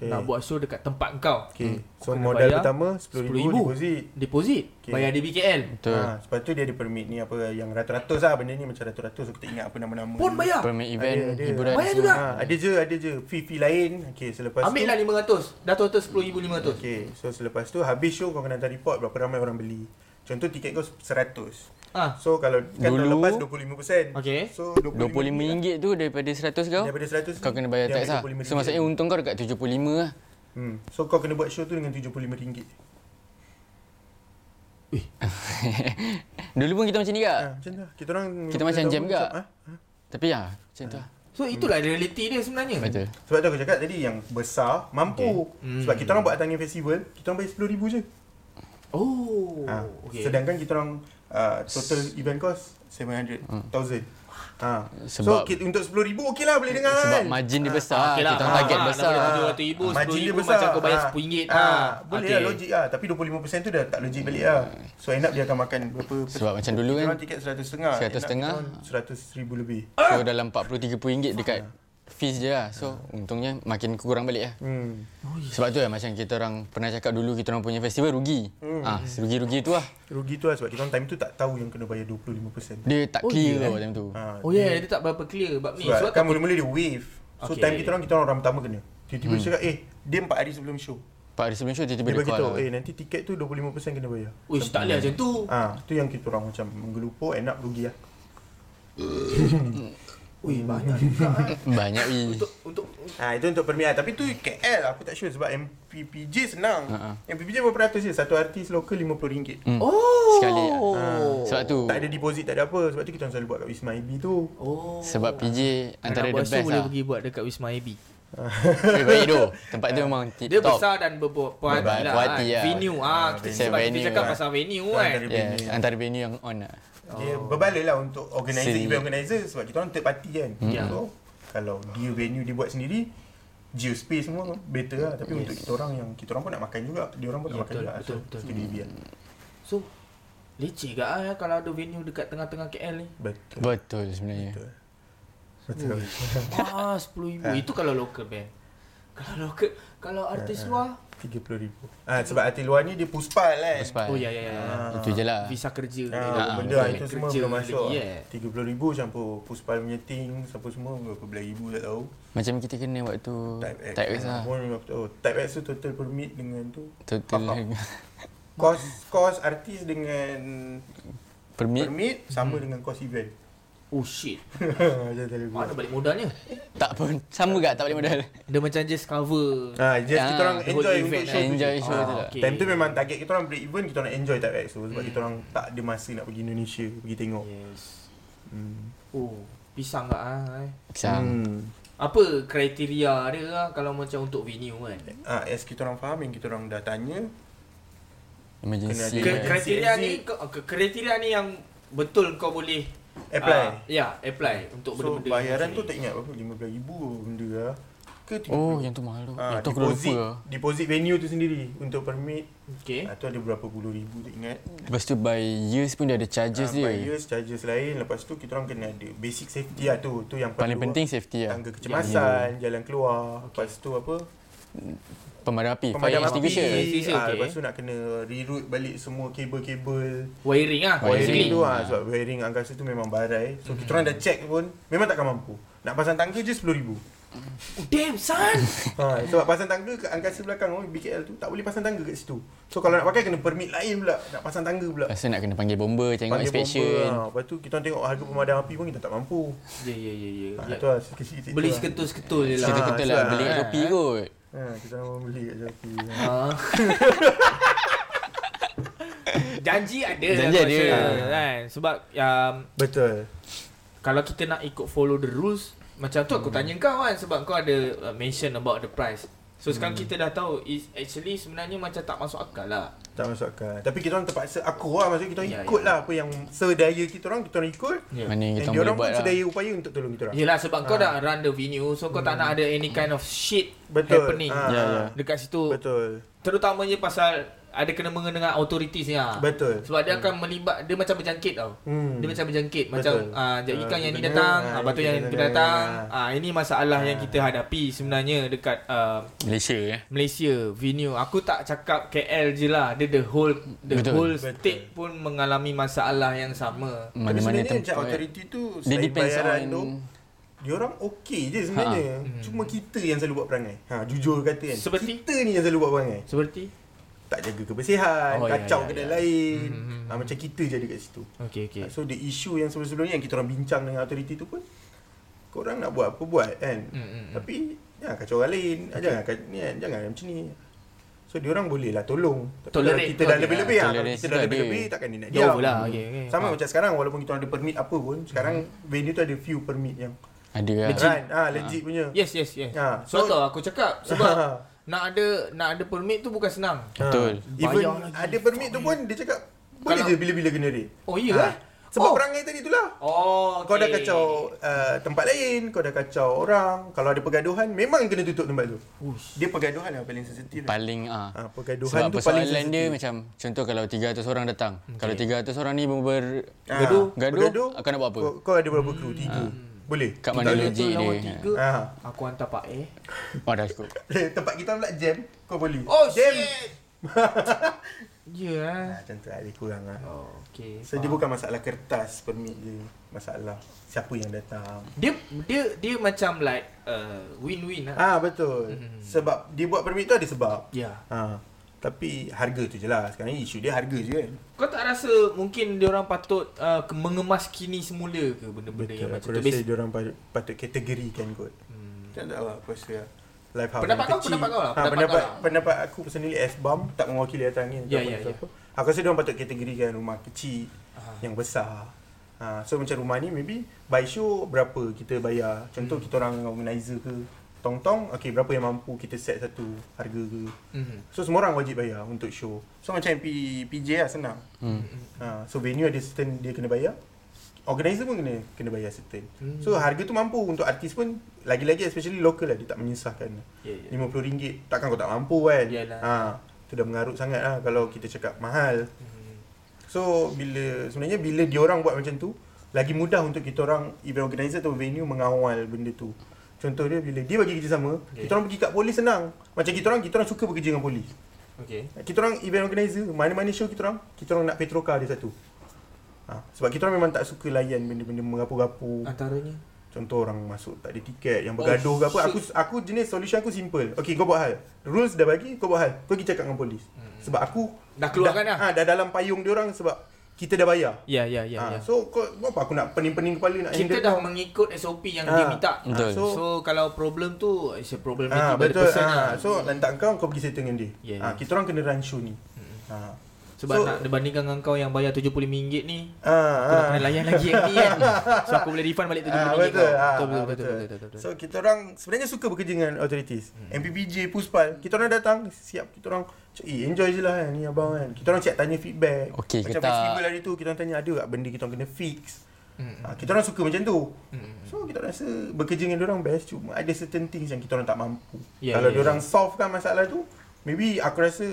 Okay. nak buat show dekat tempat kau Okay. Hmm. So Kena modal bayar pertama 10,000 10,000. deposit. deposit Okay. bayar DBKL Betul. Ha, sebab tu dia ada permit ni apa yang ratus-ratus lah benda ni macam ratus-ratus aku tak ingat apa nama-nama. pun bayar Permit event, Ada, ada. hiburan Bayar juga? Ha, ada je, ada je. Fee-fee lain. Okay, selepas ambil tu. lah 500 dah total 10,500 Okay, so selepas tu habis show kau kena hantar report berapa ramai orang beli. Contoh tiket kau 100. Ah So kalau kan tahun Dulu- lepas 25%. okay So RM25 tu daripada 100 kau, Daripada 100 kau kena bayar tax lah. So maksudnya untung kau dekat 75 lah. Hmm. So kau kena buat show tu dengan RM75. Dulu pun kita macam ni Ha, kak. macam tu lah. Kita orang Kita macam jam ke? Ha? Tapi ya, macam tu lah. so itulah reality dia sebenarnya Betul. Sebab tu aku cakap tadi yang besar mampu. Okay. Hmm. Sebab kita orang buat Tangian Festival, kita orang bayar RM10,000 je. oh Ha. okay Sedangkan kita orang uh, total event cost 700,000. Ha. so kita, untuk RM10,000 okey lah boleh dengar Sebab kan? margin dia Ah, besar. okay lah, Kita ah, target ah, besar. daripada RM700,000, Margin dia RM10,000 besar. macam kau bayar Ah. RM10. Ah, Ah, boleh okay. lah logik lah. Tapi 25% tu dah tak logik balik lah. So end up dia akan makan berapa? Sebab macam dulu kan, orang tiket 100 setengah. 100 setengah. 100 ribu lebih. So dalam 40-30 ringgit dekat fees je lah. So untungnya makin kurang balik lah. Hmm. Sebab tu lah macam kita orang pernah cakap dulu kita orang punya festival rugi. Hmm. Ah, rugi-rugi tu lah. Rugi tu lah sebab kita orang time tu tak tahu yang kena bayar 25%. Dia tak Oh, clear ya, tau eh? time tu. Ha, Oh ya, yeah, dia tak berapa clear bab ni. Sebab Sebab kan mula-mula dia wave. So Okay. time kita orang kita orang orang pertama kena. Tiba-tiba dia cakap eh dia 4 hari sebelum show. Pak hari sebelum show Dia tiba-tiba dia call lah. eh nanti tiket tu 25% kena bayar. Uish, tak boleh macam tu. Ah, tu yang kita orang macam menggelupur end up rugi lah. Ui, banyak juga. eh. Banyak wi. untuk untuk Ha, itu untuk permit lah. Tapi tu KL aku tak sure sebab MPPJ senang. Ha-ha. MPPJ berapa ratus je? Satu artis lokal RM50. Hmm. Oh. Sekali. Ha. Sebab tu Tak ada deposit, tak ada apa. Sebab tu kita orang selalu buat kat Wisma IB tu. Oh. sebab PJ antara Anak the best show boleh lah. pergi buat dekat Wisma AB. Eh, baik tu. Tempat tu memang Dia tip top. besar dan berpuas hati Berpuas lah. lah. Venue. Ah, kita, venue. sebab kita Venue cakap lah. pasal venue kan. venue. antara venue yang on lah. Dia berbaloi lah untuk organizer, Sendiri. event organizer sebab kita orang third party kan. Ya. So, kalau dia venue dia buat sendiri, geospace semua better lah. Tapi Yes. untuk kita orang yang kita orang pun nak makan juga, dia orang pun Ya, nak makan betul, juga. betul, so, betul. biar. So, leceh ke ah kalau ada venue dekat tengah-tengah KL ni? Betul. Betul sebenarnya. Betul. Betul. Ah, RM10,000. Ha. Itu kalau local band. Kalau local, kalau artis Ha, ha. luar, RM30,000. Ah sebab artis luar ni dia puspal kan. Puspa. oh ya ya ya. Ah. Itu je lah. Visa kerja. Dia. Ah, benda betul. itu semua Kerja belum masuk. lagi, eh. RM30,000 campur puspal punya ting, siapa semua berapa belas ribu tak tahu. Macam kita kena waktu Type X. Type X lah. Tahu. Type X tu total permit dengan tu. Total. Kos kos artis dengan permit permit sama dengan kos event. Oh shit. Tak. Mana balik modalnya? tak pun sama gak tak boleh modal. Dia macam just cover. Ha, just Ah, kita orang enjoy event lah. show. Enjoy show Ah, tu lah. okay. Time tu memang target kita orang break even, kita orang enjoy Type X tu sebab Hmm. kita orang tak ada masa nak pergi Indonesia, pergi tengok. Yes. Hmm. Oh, pisang tak ah? Eh? Pisang. Hmm. Apa kriteria dia lah kalau macam untuk venue kan? Ah, as kita orang faham yang kita orang dah tanya, Emergency. Kena Ke, ada- kan. kriteria ni kriteria ni yang betul kau boleh apply. ah, ya, apply untuk so benda-benda bayaran macam tu tak ingat berapa, RM15,000 benda lah. Ke RM30,000? Oh, yang tu mahal tu. Ah, Itu aku dah deposit, lupa. lah. deposit venue tu sendiri untuk permit. Okey. Ah, tu ada berapa puluh ribu tak ingat. Lepas tu by years pun dia ada charges Ah, dia. by years, charges lain. Lepas tu kita orang kena ada basic safety lah tu. Tu yang Paling perlu. penting safety lah. Tangga kecemasan, jalan keluar. Lepas tu apa? Pemadam api, fire Pemadam api. extinguisher. Extinguisher, Ah, okey. Lepas tu nak kena reroute balik semua kabel-kabel. Wiring ah. Wiring. Wiring tu Ah. ah sebab wiring angkasa tu memang barai. So kita orang dah check pun memang takkan mampu. Nak pasang tangga je RM10,000. Oh, damn son. Ha, sebab pasang tangga kat angkasa belakang oh, BKL tu tak boleh pasang tangga kat situ. So kalau nak pakai kena permit lain pula, nak pasang tangga pula. Tu nak kena panggil bomber, tengok Panggil inspection. bomba, ha. Lepas tu kita orang tengok harga pemadam api pun kita tak mampu. ya ya ya ya. Ha, lah. Beli lah. seketul-seketul je lah. Ah, tu lah lah. beli kat Ah. Shopee kot. Ha, kita orang beli kat Shopee. Ah. Janji ada Janji ada. rasa, kan sebab um, Betul. kalau kita nak ikut follow the rules macam tu aku Hmm. tanya kau kan sebab kau ada uh, mention about the price so sekarang Hmm. kita dah tahu is actually sebenarnya macam tak masuk akal lah Tak masuk akal. Tapi kita orang terpaksa aku lah maksudnya kita orang Ya, ikut ya. lah apa yang sedaya kita orang kita orang ikut. yeah. Mana yang kita boleh orang pun buat lah. sedaya upaya untuk tolong kita orang. Yelah sebab kau Ah. dah run the venue So kau tak nak ada any kind of shit Betul. happening Ah, Ya, ya. Dekat situ Betul. Terutamanya pasal Ada kena mengena dengan authorities ni lah Betul. Sebab dia akan melibat Dia macam berjangkit tau Hmm. Dia macam berjangkit Macam ah, Ah, ikan yang ni datang ah, ah, Lepas tu ini yang kena, kena datang ah. ah, Ini masalah yang kita hadapi sebenarnya Dekat ah, Malaysia ya. Malaysia venue Aku tak cakap KL je lah Dia the whole The Betul. whole Betul. state pun mengalami masalah yang sama Mana-mana sebenarnya macam tempat. authority tu Dia selain depends bayaran on tu dia orang okey je sebenarnya. Ha. Hmm. Cuma kita yang selalu buat perangai. Ha jujur kata kan. Seperti? kita ni yang selalu buat perangai. Seperti Tak jaga kebersihan, Oh, ya, kacau ya, kedai ya. lain. Hmm, hmm, Ha, macam kita je ada kat situ. Okay okay So the issue yang sebelum-sebelumnya yang kita orang bincang dengan authority tu pun korang nak buat apa buat kan. Hmm, hmm, hmm. Tapi jangan kacau orang lain. Okay. Jangan ni kan, jangan macam ni. So dia orang boleh lah tolong. Tapi kalau Tolerate kita dah lebih-lebih ah. Kalau kita dah lebih-lebih takkan dia nak Jauh diam. lah okay, okay. Sama Faham. macam sekarang walaupun kita ada permit apa pun sekarang venue tu ada few permit yang Ada lah. Legit. run ah legit punya. Yes yes yes Ha, So, so tu aku cakap Sebab nak ada Nak ada permit tu bukan senang Betul. Ha, even lagi. ada permit tu pun dia cakap boleh Kalau- je bila-bila kena rate. Oh iya Ha, eh? Sebab Oh. perangai tadi tu lah. Oh Kau dah kacau uh, tempat lain, kau dah kacau orang. Kalau ada pergaduhan, memang kena tutup tempat tu. Ush. Dia pergaduhan yang paling sensitif. Paling ah. Ha, pergaduhan Sebab tu paling persoalan dia sensitif. macam contoh kalau 300 orang datang. Okay. Kalau 300 orang ni ber Ha, gaduh, gaduh, akan nak buat apa? Kau, kau ada berapa kru? Tiga. Boleh. Kat mana logik dia? tiga. Ha. Aku hantar Pak eh Oh dah cukup. tempat kita pula jam, kau boleh. Oh jam. Ya yeah. Ha, macam tu lah, dia kurang lah. Oh okay So dia bukan masalah kertas permit je. Masalah siapa yang datang. Dia dia dia macam like uh, win-win lah Ah betul. Mhm. Sebab dia buat permit tu ada sebab. Ya Ha. Tapi harga tu je lah. Sekarang ni isu dia harga je kan. Kau tak rasa mungkin dia orang patut uh, mengemas kini semula ke benda-benda yang macam Aku tu rasa Bas- dia orang patut, patut kategorikan kot. hmm. Tak tahu lah aku rasa lah. Live house Pendapat kau, kecil. pendapat kau lah, Ha, pendapat pendapat, kau lah. pendapat aku personally as bomb tak mewakili. Ya, Tak ya, apa, ya. apa. Aku rasa dia patut kategorikan rumah kecil Ah. yang besar. Ha, so macam rumah ni maybe by show berapa kita bayar. Contoh Hmm. kita orang organizer ke tong-tong, okay berapa yang mampu kita set satu harga ke. Mhm. So semua orang wajib bayar untuk show. So macam P, PJ lah senang. Hmm. Ha, so venue ada certain dia kena bayar. Organizer pun kena kena bayar certain. Hmm. So harga tu mampu untuk artis pun lagi-lagi especially local lah dia tak menyusahkan. Ya, ya. RM50 takkan kau tak mampu kan. Yalah. Ha, tu dah mengarut sangat lah kalau kita cakap mahal. Mhm. So bila sebenarnya bila diorang buat macam tu lagi mudah untuk kita orang event organizer atau venue mengawal benda tu. Contoh dia bila dia bagi kerjasama, Okay. okay. kita orang pergi kat polis senang. Macam kita orang kita orang suka bekerja dengan polis. Okey. Kita orang event organizer, mana-mana show kita orang, kita orang nak petrocar dia satu. Ha, sebab kita orang memang tak suka layan benda-benda merapu-rapu. Antaranya Contoh orang masuk tak ada tiket, yang Oh, bergaduh ke apa. shit. Aku aku jenis solution aku simple. Okay, kau buat hal. Rules dah bagi, kau buat hal. Kau pergi cakap dengan polis. Hmm. Sebab aku Dah keluarkan dah. Ha, dah dalam payung dia orang sebab kita dah bayar. Ya, ya, ya, ha, ya. So kau apa aku nak pening-pening kepala nak Kita handle dah kau? mengikut SOP yang Ah. dia minta. Betul. So, So kalau problem tu is a problem ha, betul. person Ha, lah. so lantak kau kau pergi settle dengan dia. Ya, ha, ya. kita orang kena run show ni. Ha. Sebab So- nak dibandingkan dengan kau yang bayar RM75 ni, Ha, aku nak kena layan lagi yang ni kan. So aku boleh refund balik RM75 Ah, kau. betul, ah, Betul, ah, betul, betul, betul. betul, betul, betul, betul. So kita orang sebenarnya suka bekerja dengan authorities. Hmm. MPPJ, Puspal, kita orang datang siap kita orang eh enjoy je lah kan ni abang kan. Kita orang siap tanya feedback. Okey ke Macam tak? festival hari tu kita orang tanya ada tak benda kita orang kena fix. Hmm. Ha, kita orang suka macam tu. Hmm. So kita rasa bekerja dengan orang best cuma ada certain things yang kita orang tak mampu. Ya, Kalau ya, dia orang ya. solve kan masalah tu, maybe aku rasa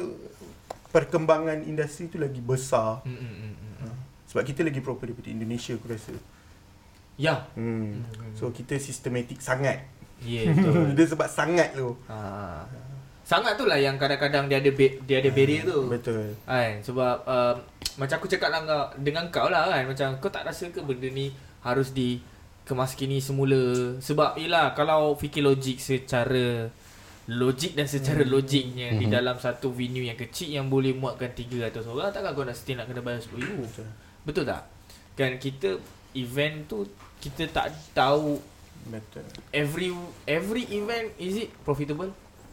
perkembangan industri tu lagi besar. Hmm, hmm, hmm, hmm. Sebab kita lagi proper daripada Indonesia aku rasa. Ya. Hmm. So kita sistematik sangat. Ya, betul. dia sebab sangat tu. Ha. Sangat tu lah yang kadang-kadang dia ada ba- dia ada barrier tu. Betul. Kan sebab um, macam aku cakap lah dengan, kau lah kan macam kau tak rasa ke benda ni harus di kemaskini semula sebab yelah kalau fikir logik secara logik dan secara Hmm. logiknya di Mhm. dalam satu venue yang kecil yang boleh muatkan 300 orang takkan kau nak still nak kena bayar RM10,000 Betul. betul tak kan kita event tu kita tak tahu Betul. every every event is it profitable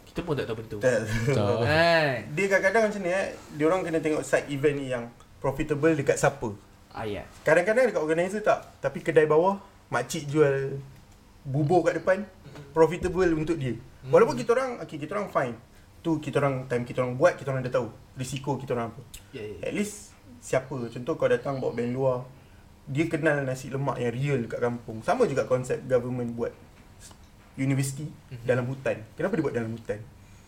kita pun tak tahu Betul. Betul. kan Dia kadang-kadang macam ni eh, dia orang kena tengok side event ni yang profitable dekat siapa. ayat Kadang-kadang dekat organizer tak, tapi kedai bawah makcik jual bubur kat depan profitable untuk dia. Hmm. Walaupun kita orang okey kita orang fine. Tu kita orang time kita orang buat kita orang dah tahu risiko kita orang apa. ya ya At least siapa contoh kau datang bawa band luar dia kenal nasi lemak yang real dekat kampung. Sama juga konsep government buat universiti Mhm. dalam hutan. Kenapa dia buat dalam hutan?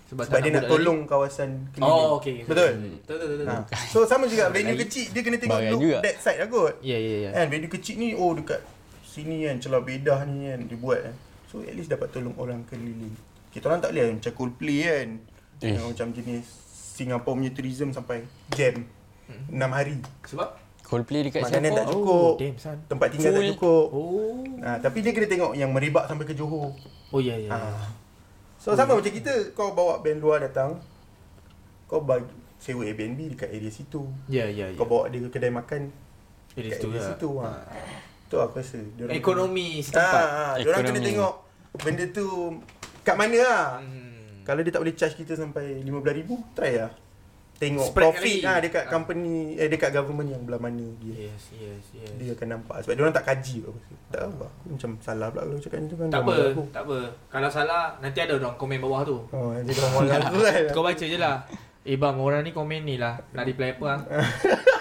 sebab, Sebab dia nak tolong kawasan lagi. keliling. oh okey Betul? betul betul betul, betul. Ha. So sama juga venue Lagi. kecil dia kena tengok look juga. that side lah kot. ya ya ya Kan venue kecil ni oh dekat sini kan celah bedah ni kan dia buat kan. So at least dapat tolong orang keliling. Kita orang tak boleh macam Coldplay kan. Eh. Yang macam jenis Singapore punya tourism sampai jam. Hmm. 6 hari. sebab Coldplay dekat Makanan Singapore. tak cukup. oh damn son Tempat tinggal tak Full. cukup. oh Ha, tapi dia kena tengok yang merebak sampai ke Johor. oh ya ya ya. Ha. So sama macam kita kau bawa band luar datang kau bagi sewa Airbnb dekat area situ. ya ya ya Kau bawa dia ke kedai makan It is kat tu area lah. situ. Ha. Tu aku rasa. diorang ekonomi kena- setempat Ha, ha, diorang kena tengok benda tu kat mana lah. hmm. Kalau dia tak boleh charge kita sampai RM15,000, try lah. Tengok Spread profit lah dekat Ah. company, eh dekat government yang belah mana dia. yes yes yes Dia akan nampak. Sebab diorang tak kaji aku rasa. Tak tahu lah. Aku macam salah pula kalau cakap macam tu kan. tak apa aku. tak apa kalau salah nanti ada orang komen bawah tu Oh, dia dah marah aku kan. kau baca je lah eh bang orang ni komen ni lah nak reply apa ah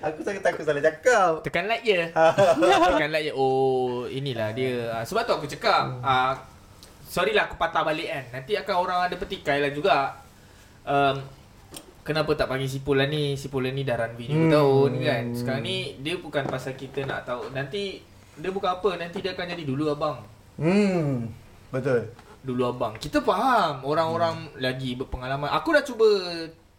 Aku sangat takut salah cakap. tekan like je. Tekan like je. Oh inilah dia. Ah, sebab tu aku cakap ah sorry lah aku patah balik kan. Nanti akan orang ada petikai lah juga. Um, kenapa tak panggil Sipulan ni? Sipulan ni dah run video Hmm. hmm. tahun kan. Sekarang ni dia bukan pasal kita nak tahu. Nanti dia bukan apa nanti dia akan jadi dulu abang. Hmm. Betul. dulu abang. Kita faham orang-orang Hmm. lagi berpengalaman. Aku dah cuba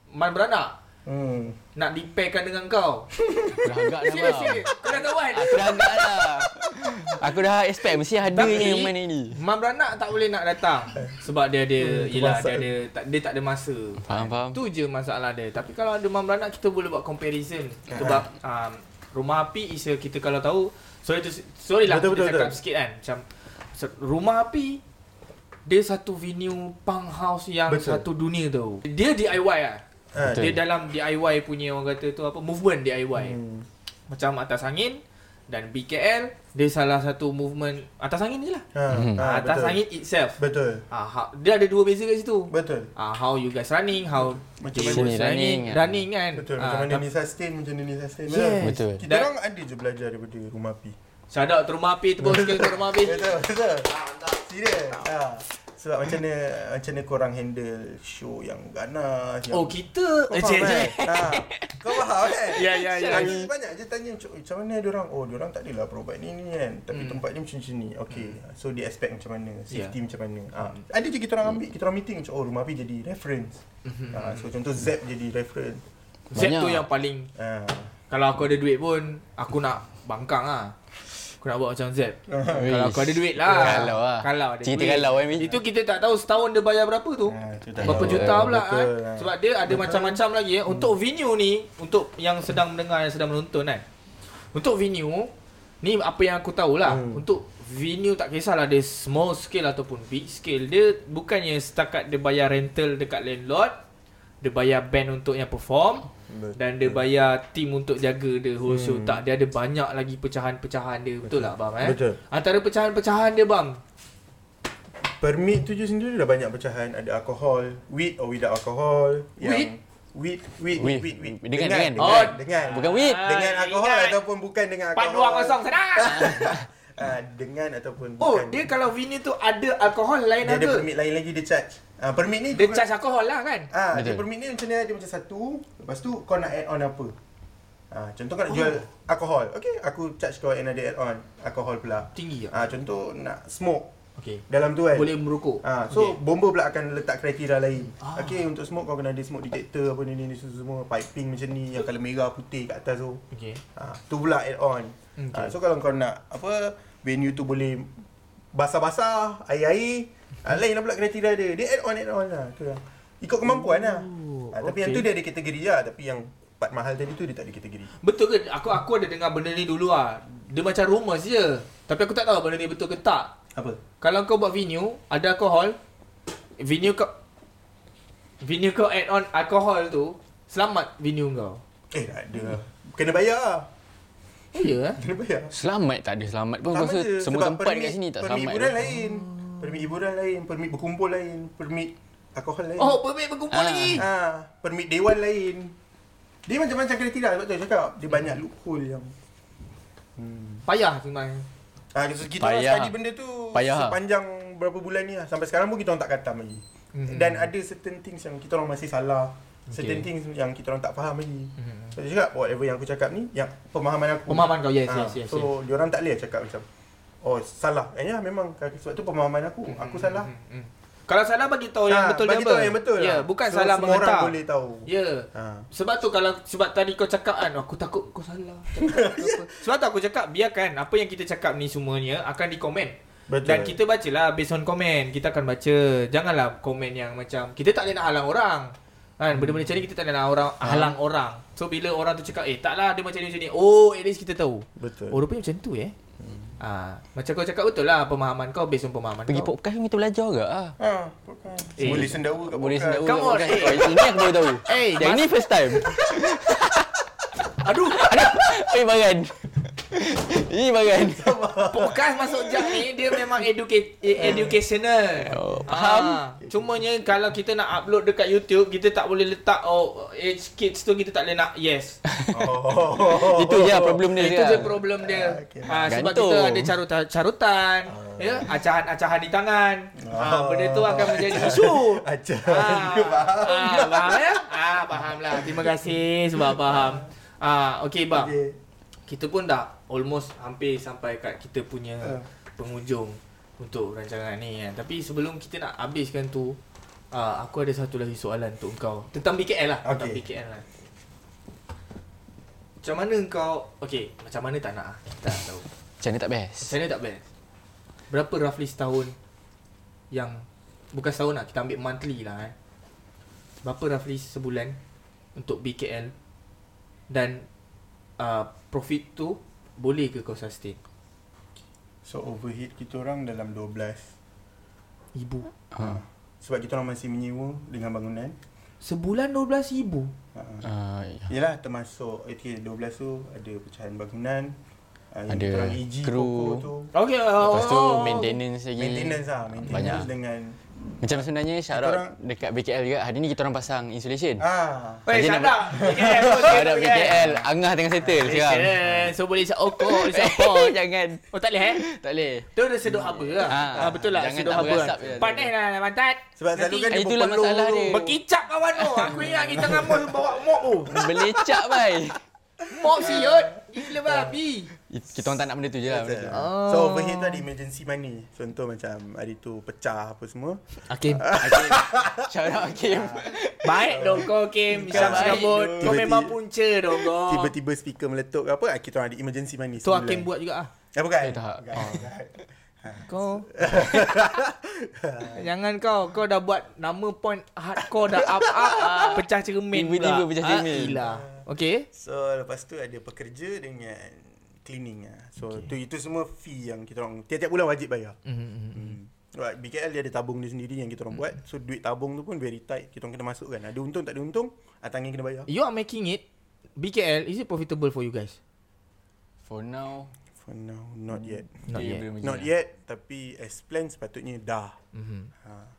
man beranak Hmm. nak dipairkan dengan kau Aku dah agak dah serius serius kau dah tahu kan Aku dah agak dah. Aku dah expect mesti ada Tapi- yang main ni. Mam beranak tak boleh nak datang sebab dia ada Hmm, yelah dia ada tak dia tak ada masa. Faham, faham. Tu je masalah dia. Tapi kalau ada mam beranak kita boleh buat comparison sebab um, rumah api is a, kita kalau tahu sorry tu sorry lah Betul, kita betul, cakap betul. sikit kan macam Rumah api dia satu venue punk house yang Betul. satu dunia tau. Dia DIY lah. Ha, Betul. Dia dalam DIY punya orang kata tu apa movement DIY. Hmm. Macam atas angin dan BKL dia salah satu movement atas angin je lah. Ha, Mhm. ha, atas betul. angin itself. Betul. Ah, ha, dia ada dua beza kat situ. Betul. Ah, how you guys running, how Macam macam mana running, running, running, kan? running kan. Betul. Ah, Macam mana tapi- ni sustain, macam mana ni sustain. Yes. Betul. Kita orang ada je belajar daripada rumah api. Shout out to rumah api, tepuk sikit untuk rumah api. Betul, betul. Serius. Ha. Sebab macam mana macam mana korang handle show yang ganas yang Oh, kita Kau eh, faham kan? Ha. Kau faham kan? Ya, ya, ya. Lagi banyak je tanya "Cok, macam mana dia orang? Oh, dia orang tak adalah provide ni ni kan. Tapi Hmm. tempat dia macam macam ni. Okay. So dia expect macam mana? Safety Ya. macam mana? Ha. Ada je kita orang ambil, kita orang meeting macam oh rumah api jadi reference. Ha. So contoh Zep jadi reference. Z tu yang paling Ha. Kalau aku ada duit pun Aku nak bangkang lah Aku nak buat macam Z Kalau aku ada duit lah Kalau lah. Kalau ada Cerita duit kalau, eh, Mi. Itu kita tak tahu setahun dia bayar berapa tu Ha, Berapa tahu. juta pula kan ha. Sebab dia ada Betul. macam-macam lagi eh. Untuk venue ni Untuk yang sedang mendengar Yang sedang menonton kan Untuk venue Ni apa yang aku tahulah Hmm. Untuk venue tak kisahlah Dia small scale ataupun big scale Dia bukannya setakat dia bayar rental dekat landlord Dia bayar band untuk yang perform Betul. dan dia bayar team untuk jaga the whole show. Hmm. Tak, dia ada banyak lagi pecahan-pecahan dia. Betul, tak bang eh? Betul. Antara pecahan-pecahan dia bang. Permit tu je sendiri dah banyak pecahan. Ada alkohol, with or without alcohol. With? With, with, With. with, with. Dengan, dengan, dengan. dengan, Oh, dengan. Bukan with. dengan Ah, alkohol ingat. ataupun bukan dengan alkohol. 420 sedang. Ah, dengan ataupun Oh, bukan. dia kalau venue tu ada alkohol lain dia ada permit lain lagi dia charge. Ah, permit ni Dia charge alkohol lah kan? Ah, dia Betul. permit ni macam ni dia macam satu, lepas tu kau nak add on apa? Ah, contoh kau nak Oh. jual alkohol. Okey, aku charge kau another add on alkohol pula. Tinggi tak? Ah, contoh nak smoke Okey. dalam tu kan. Boleh merokok. Ah, so Okey. bomba pula akan letak kriteria lain. Ah. Okey, untuk smoke kau kena ada smoke detector apa ni ni ni semua piping macam ni yang colour merah putih kat atas tu. Okey. Ah, tu pula add on. Okey. Ah, so kalau kau nak apa venue tu boleh basah-basah, air-air, ah, lain lah pula kriteria dia. Dia add on add on lah tu lah. Ikut kemampuan lah. Oh, Ah, tapi yang okey. tu dia ada kategori lah, tapi yang part mahal tadi tu dia tak ada kategori. Betul ke? Aku aku ada dengar benda ni dulu ah. Dia macam rumours je. Tapi aku tak tahu benda ni betul ke tak. Apa? Kalau kau buat venue, ada alkohol, venue kau venue kau add on alkohol tu, selamat venue kau. Eh, tak ada. Kena bayar lah. Oh ya? Kena bayar. Selamat tak ada selamat pun. Aku Sama rasa je. semua Sebab tempat permit- dekat sini tak selamat. pun. lain. Permit hiburan lain, permit berkumpul lain, permit alkohol lain. Oh, permit berkumpul Ah. lagi. Ha, permit dewan lain. Dia macam-macam kriteria sebab tu saya cakap. Dia banyak loophole yang hmm. Payah sebenarnya. Ah, kita kita orang Payah. study benda tu Payah. sepanjang berapa bulan ni lah. Sampai sekarang pun kita orang tak katam lagi. Mhm. Dan ada certain things yang kita orang masih salah. Certain Okay. things yang kita orang tak faham lagi. Mhm. So, saya cakap whatever yang aku cakap ni, yang pemahaman aku. Pemahaman kau yes Ah, yes yes. yes. So, dia orang tak boleh cakap macam, oh salah. Eh, ya memang sebab tu pemahaman aku. Aku salah. Mhm, mhm. Kalau salah bagi tahu yang Ah, betul bagi je apa. tahu yang betul Ya, lah. bukan So, salah semua orang mengetah. boleh tahu. Ya. Ha. Sebab tu kalau sebab tadi kau cakap kan aku takut kau salah. Apa. Sebab tu aku cakap biarkan apa yang kita cakap ni semuanya akan dikomen. Betul. Dan kita bacalah based on komen. Kita akan baca. Janganlah komen yang macam kita tak boleh nak halang orang. Kan benda-benda macam ni kita tak boleh nak orang halang orang. So bila orang tu cakap eh taklah dia macam ni macam ni. Oh at least kita tahu. Betul. Oh rupanya macam tu eh. Ah, macam kau cakap betul lah pemahaman kau based on pemahaman Pergi kau. podcast pun kita belajar ke ah. Ha, bukan. Eh. Boleh sendawa kat Boleh podcast. sendawa Come on, podcast. eh. Ini aku baru tahu. Eh, Yang mas- ni first time. Aduh, Oi bagan. Ini bagan. podcast masuk jam ni dia memang educate eh, educational. Oh, faham. Cumanya kalau kita nak upload dekat YouTube, kita tak boleh letak oh age kids tu kita tak boleh nak yes. Oh. Itu je lah problem dia. Itu je sekarang. problem dia. Ah, okay. Ha, sebab Gantung. kita ada carutan carutan, ya, acahan-acahan di tangan. Ha, benda tu akan menjadi isu. Ah, Dia faham. ah, faham ya? Ah, faham lah. Terima kasih sebab faham. Ah, okey bang. Okay. Kita pun dah almost hampir sampai kat kita punya Ah. penghujung untuk rancangan ni kan. Tapi sebelum kita nak habiskan tu, uh, aku ada satu lagi soalan untuk kau. Tentang BKL lah. Tentang Okey. BKL lah. Macam mana kau Okay Macam mana tak nak ah. Kita tak tahu Macam ni tak best. Macam mana tak best Berapa roughly setahun Yang Bukan setahun lah Kita ambil monthly lah eh Berapa roughly sebulan Untuk BKL Dan uh, Profit tu Boleh ke kau sustain So overhead kita orang dalam 12. Ibu. Ha. Sebab kita orang masih menyewa dengan bangunan. Sebulan 12 ribu. Ha. Ah, ya. Yalah termasuk okay, 12 tu ada pecahan bangunan. Uh, Ada kru. tu. Okay. Lepas tu oh. maintenance lagi. Maintenance lah, maintenance Banyak. dengan Macam sebenarnya shout out orang- dekat BKL juga. Hari ni kita orang pasang insulation. ah Tadi shut nak- up. BKL. Shout out BKL. Angah tengah settle sekarang. Malaysia. So boleh isap okok, isap apa. Jangan. Oh tak boleh eh? Tak boleh. Tu dah sedut haba lah. Ah, Ah, betul lah, jangan sedut haba. Panas lah pantat. sebab selalu kan dia itulah masalah dia. Berkicap kawan tu. Aku ingat kita ngamus bawa mop tu. Belecak bai. Mop siut. Gila babi. Kita orang tak nak benda tu je lah. benda tu. So overhead tu ada emergency money. Contoh macam hari tu pecah apa semua. Hakim. Hakim. Shout out Hakim. Baik dong kau Kim. Syam dong. Kau memang punca dong kau. Tiba-tiba speaker meletup ke apa, ah, kita orang ada emergency money. Tu Hakim buat juga ah. Eh bukan? Eh, tak. Bukan, bukan. Kau Jangan kau Kau dah buat Nama point hardcore dah up up Pecah cermin pula Tiba-tiba pecah Ah, cermin. Gila Okay So lepas tu ada pekerja dengan cleaning lah. So okay. tu itu semua fee yang kita orang tiap-tiap bulan wajib bayar. mm-hmm. Hmm. Right, BKL dia ada tabung dia sendiri yang kita orang buat. So duit tabung tu pun very tight. Kita orang kena masukkan. Ada untung tak ada untung, ah, tangan kena bayar. You are making it BKL Is it profitable for you guys? For now. For now, not yet. Not yet Not lagi yet, tapi as plan sepatutnya dah. mm-hmm. Ha.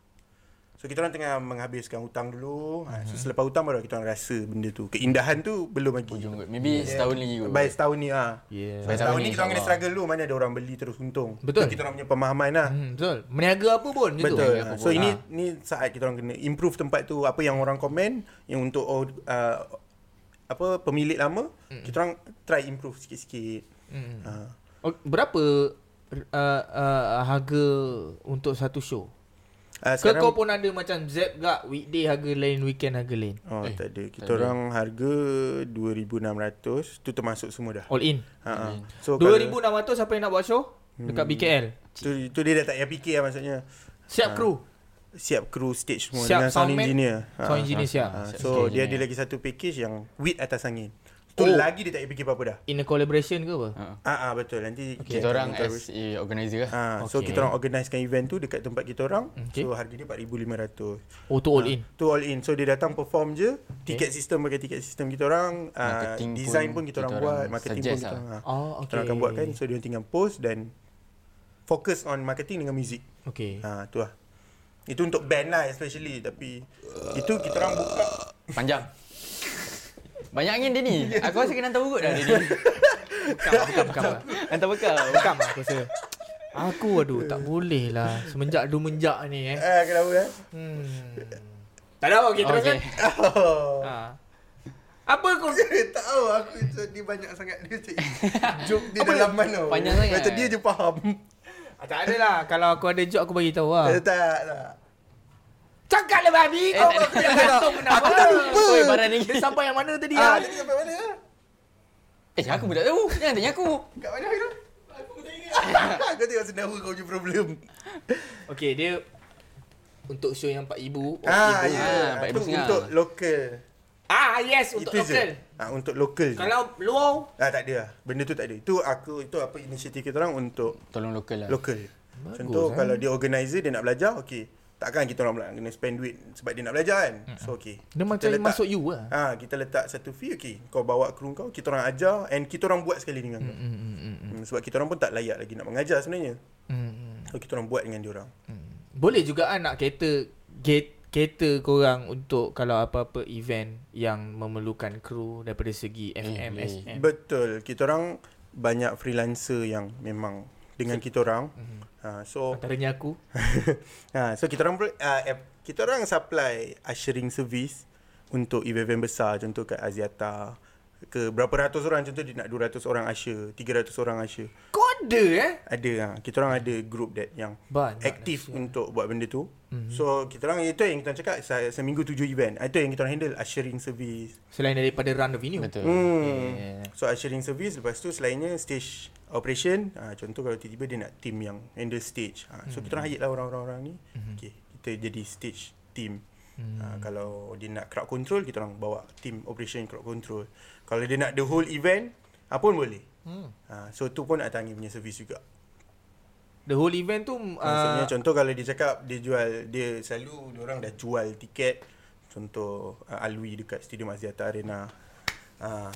So kita orang tengah menghabiskan hutang dulu. Ha. So selepas hutang baru kita orang rasa benda tu. Keindahan tu belum lagi. Ujung kot. Maybe setahun lagi kot. Baik setahun ni ah. Yeah Baik. Setahun tahun ni kita orang kena struggle dulu mana ada orang beli terus untung. Betul. Itu kita orang punya pemahaman lah. hmm, Betul Meniaga apa pun gitu. Betul. Apa So pun. ini Ah. ni saat kita orang kena improve tempat tu apa yang orang komen yang untuk oh, uh, apa pemilik lama mm. kita orang try improve sikit-sikit. mm. Uh, oh, Berapa uh, uh, Harga Untuk satu show uh, Ke kau pun ada macam Zep gak Weekday harga lain Weekend harga lain Oh, Eh, tak ada. Kita tak ada. orang harga 2600 tu termasuk semua dah. All in Ha. ha. in. So kalau- 2600 siapa yang nak buat show Dekat BKL tu, tu dia dah tak payah fikir lah maksudnya. Siap kru Siap kru stage semua Siap dengan sound soundman, engineer. Ha, Sound engineer ha. siap Ha, Siap so sound dia ada engineer. lagi satu package yang with atas angin. Tu Oh. lagi dia tak payah fikir apa-apa dah. In a collaboration ke apa Ha. Ah ah betul nanti Kita orang as a organizer lah. Ha, so Okay. kita orang organisekan event tu dekat tempat kita orang. Okay. So harga dia 4500. Oh tu all in Tu all in. So dia datang perform je. Tiket sistem pakai tiket sistem kita orang. Uh, Marketing design pun pun kita orang kita buat, orang marketing pun suggest kita lah. orang. ha. Oh Kita orang akan buatkan. So dia tinggal post dan fokus on marketing dengan music. Okay Ha tu lah. Itu untuk band lah especially tapi itu kita orang buka Panjang. Banyak angin dia ni. Aku rasa kena hantar urut dah dia ni. Bukan bukan bukan Hantar bekal. Bukan aku rasa Aku aduh tak boleh lah Semenjak du menjak ni eh eh kenapa eh? hmm. Tak ada okay teruskan Oh. ha. Apa kau tak tahu aku dia banyak sangat dia cik. Joke dia dalam mana. Panjang sangat. Macam dia je faham. ah, Tak ada lah Kalau aku ada joke aku bagi tahu lah Eh, tak tak. Cakap lah babi Kau tak aku yang gantung kenapa Aku dah lupa. Oi, barang ni. Dia sampai yang mana tadi Ah, ah? tadi sampai mana? Eh, aku pun tak tahu. Jangan tanya aku. Kat mana tu? Aku tak ingat. Kau tengok sendawa kau punya problem. Okay dia Untuk show yang 4000 oh, Ah, ibu. ya. Ah, Pak Itu untuk lokal. ah yes Untuk Itu lokal. Ah, untuk lokal. je. Kalau luar Ah, tak ada lah. Benda tu tak ada. Itu aku itu apa inisiatif kita orang untuk Tolong lokal lah. lokal. Bagus, Contoh eh. kalau dia organizer dia nak belajar, okey. Takkan kita orang pula kena spend duit sebab dia nak belajar kan. So okey. Dia macam Kita letak- masuk you lah Ha, kita letak satu fee okey. Kau bawa kru kau, kita orang ajar and kita orang buat sekali dengan kau. Hmm, hmm, hmm, Hmm, sebab kita orang pun tak layak lagi nak mengajar sebenarnya. hmm, hmm. So kita orang buat dengan dia orang. Boleh juga kan nak cater get, cater korang untuk kalau apa-apa event yang memerlukan kru daripada segi FM, boleh. SM. Betul. Kita orang banyak freelancer yang memang dengan kita orang. Ha, so Antaranya aku. ha, so kita orang uh, kita orang supply ushering service untuk event-event besar contoh kat Aziata ke berapa ratus orang contoh dia nak 200 orang usher, 300 orang usher. Kau ada eh? Ada ha. Kita orang ada group that yang Banyak aktif untuk buat benda tu. Mhm. Mm-hmm. So kita orang itu yang kita orang cakap se- seminggu tujuh event. Ah, Itu yang kita orang handle ushering service. Selain daripada run the venue. Betul. Hmm. Yeah. So ushering service lepas tu selainnya stage operation. Ha, contoh kalau tiba-tiba dia nak team yang handle stage. Ha, so kita orang hire lah orang-orang ni. Mhm. Okay, kita jadi stage team. Hmm. Ha, kalau dia nak crowd control kita orang bawa team operation crowd control. Kalau dia nak the whole event apa pun boleh. Hmm. Ha, so tu pun nak tangi punya service juga. The whole event tu Maksudnya uh, contoh kalau dia cakap dia jual dia selalu dia orang dah jual tiket contoh uh, Alwi dekat Stadium Axiata Arena. Uh,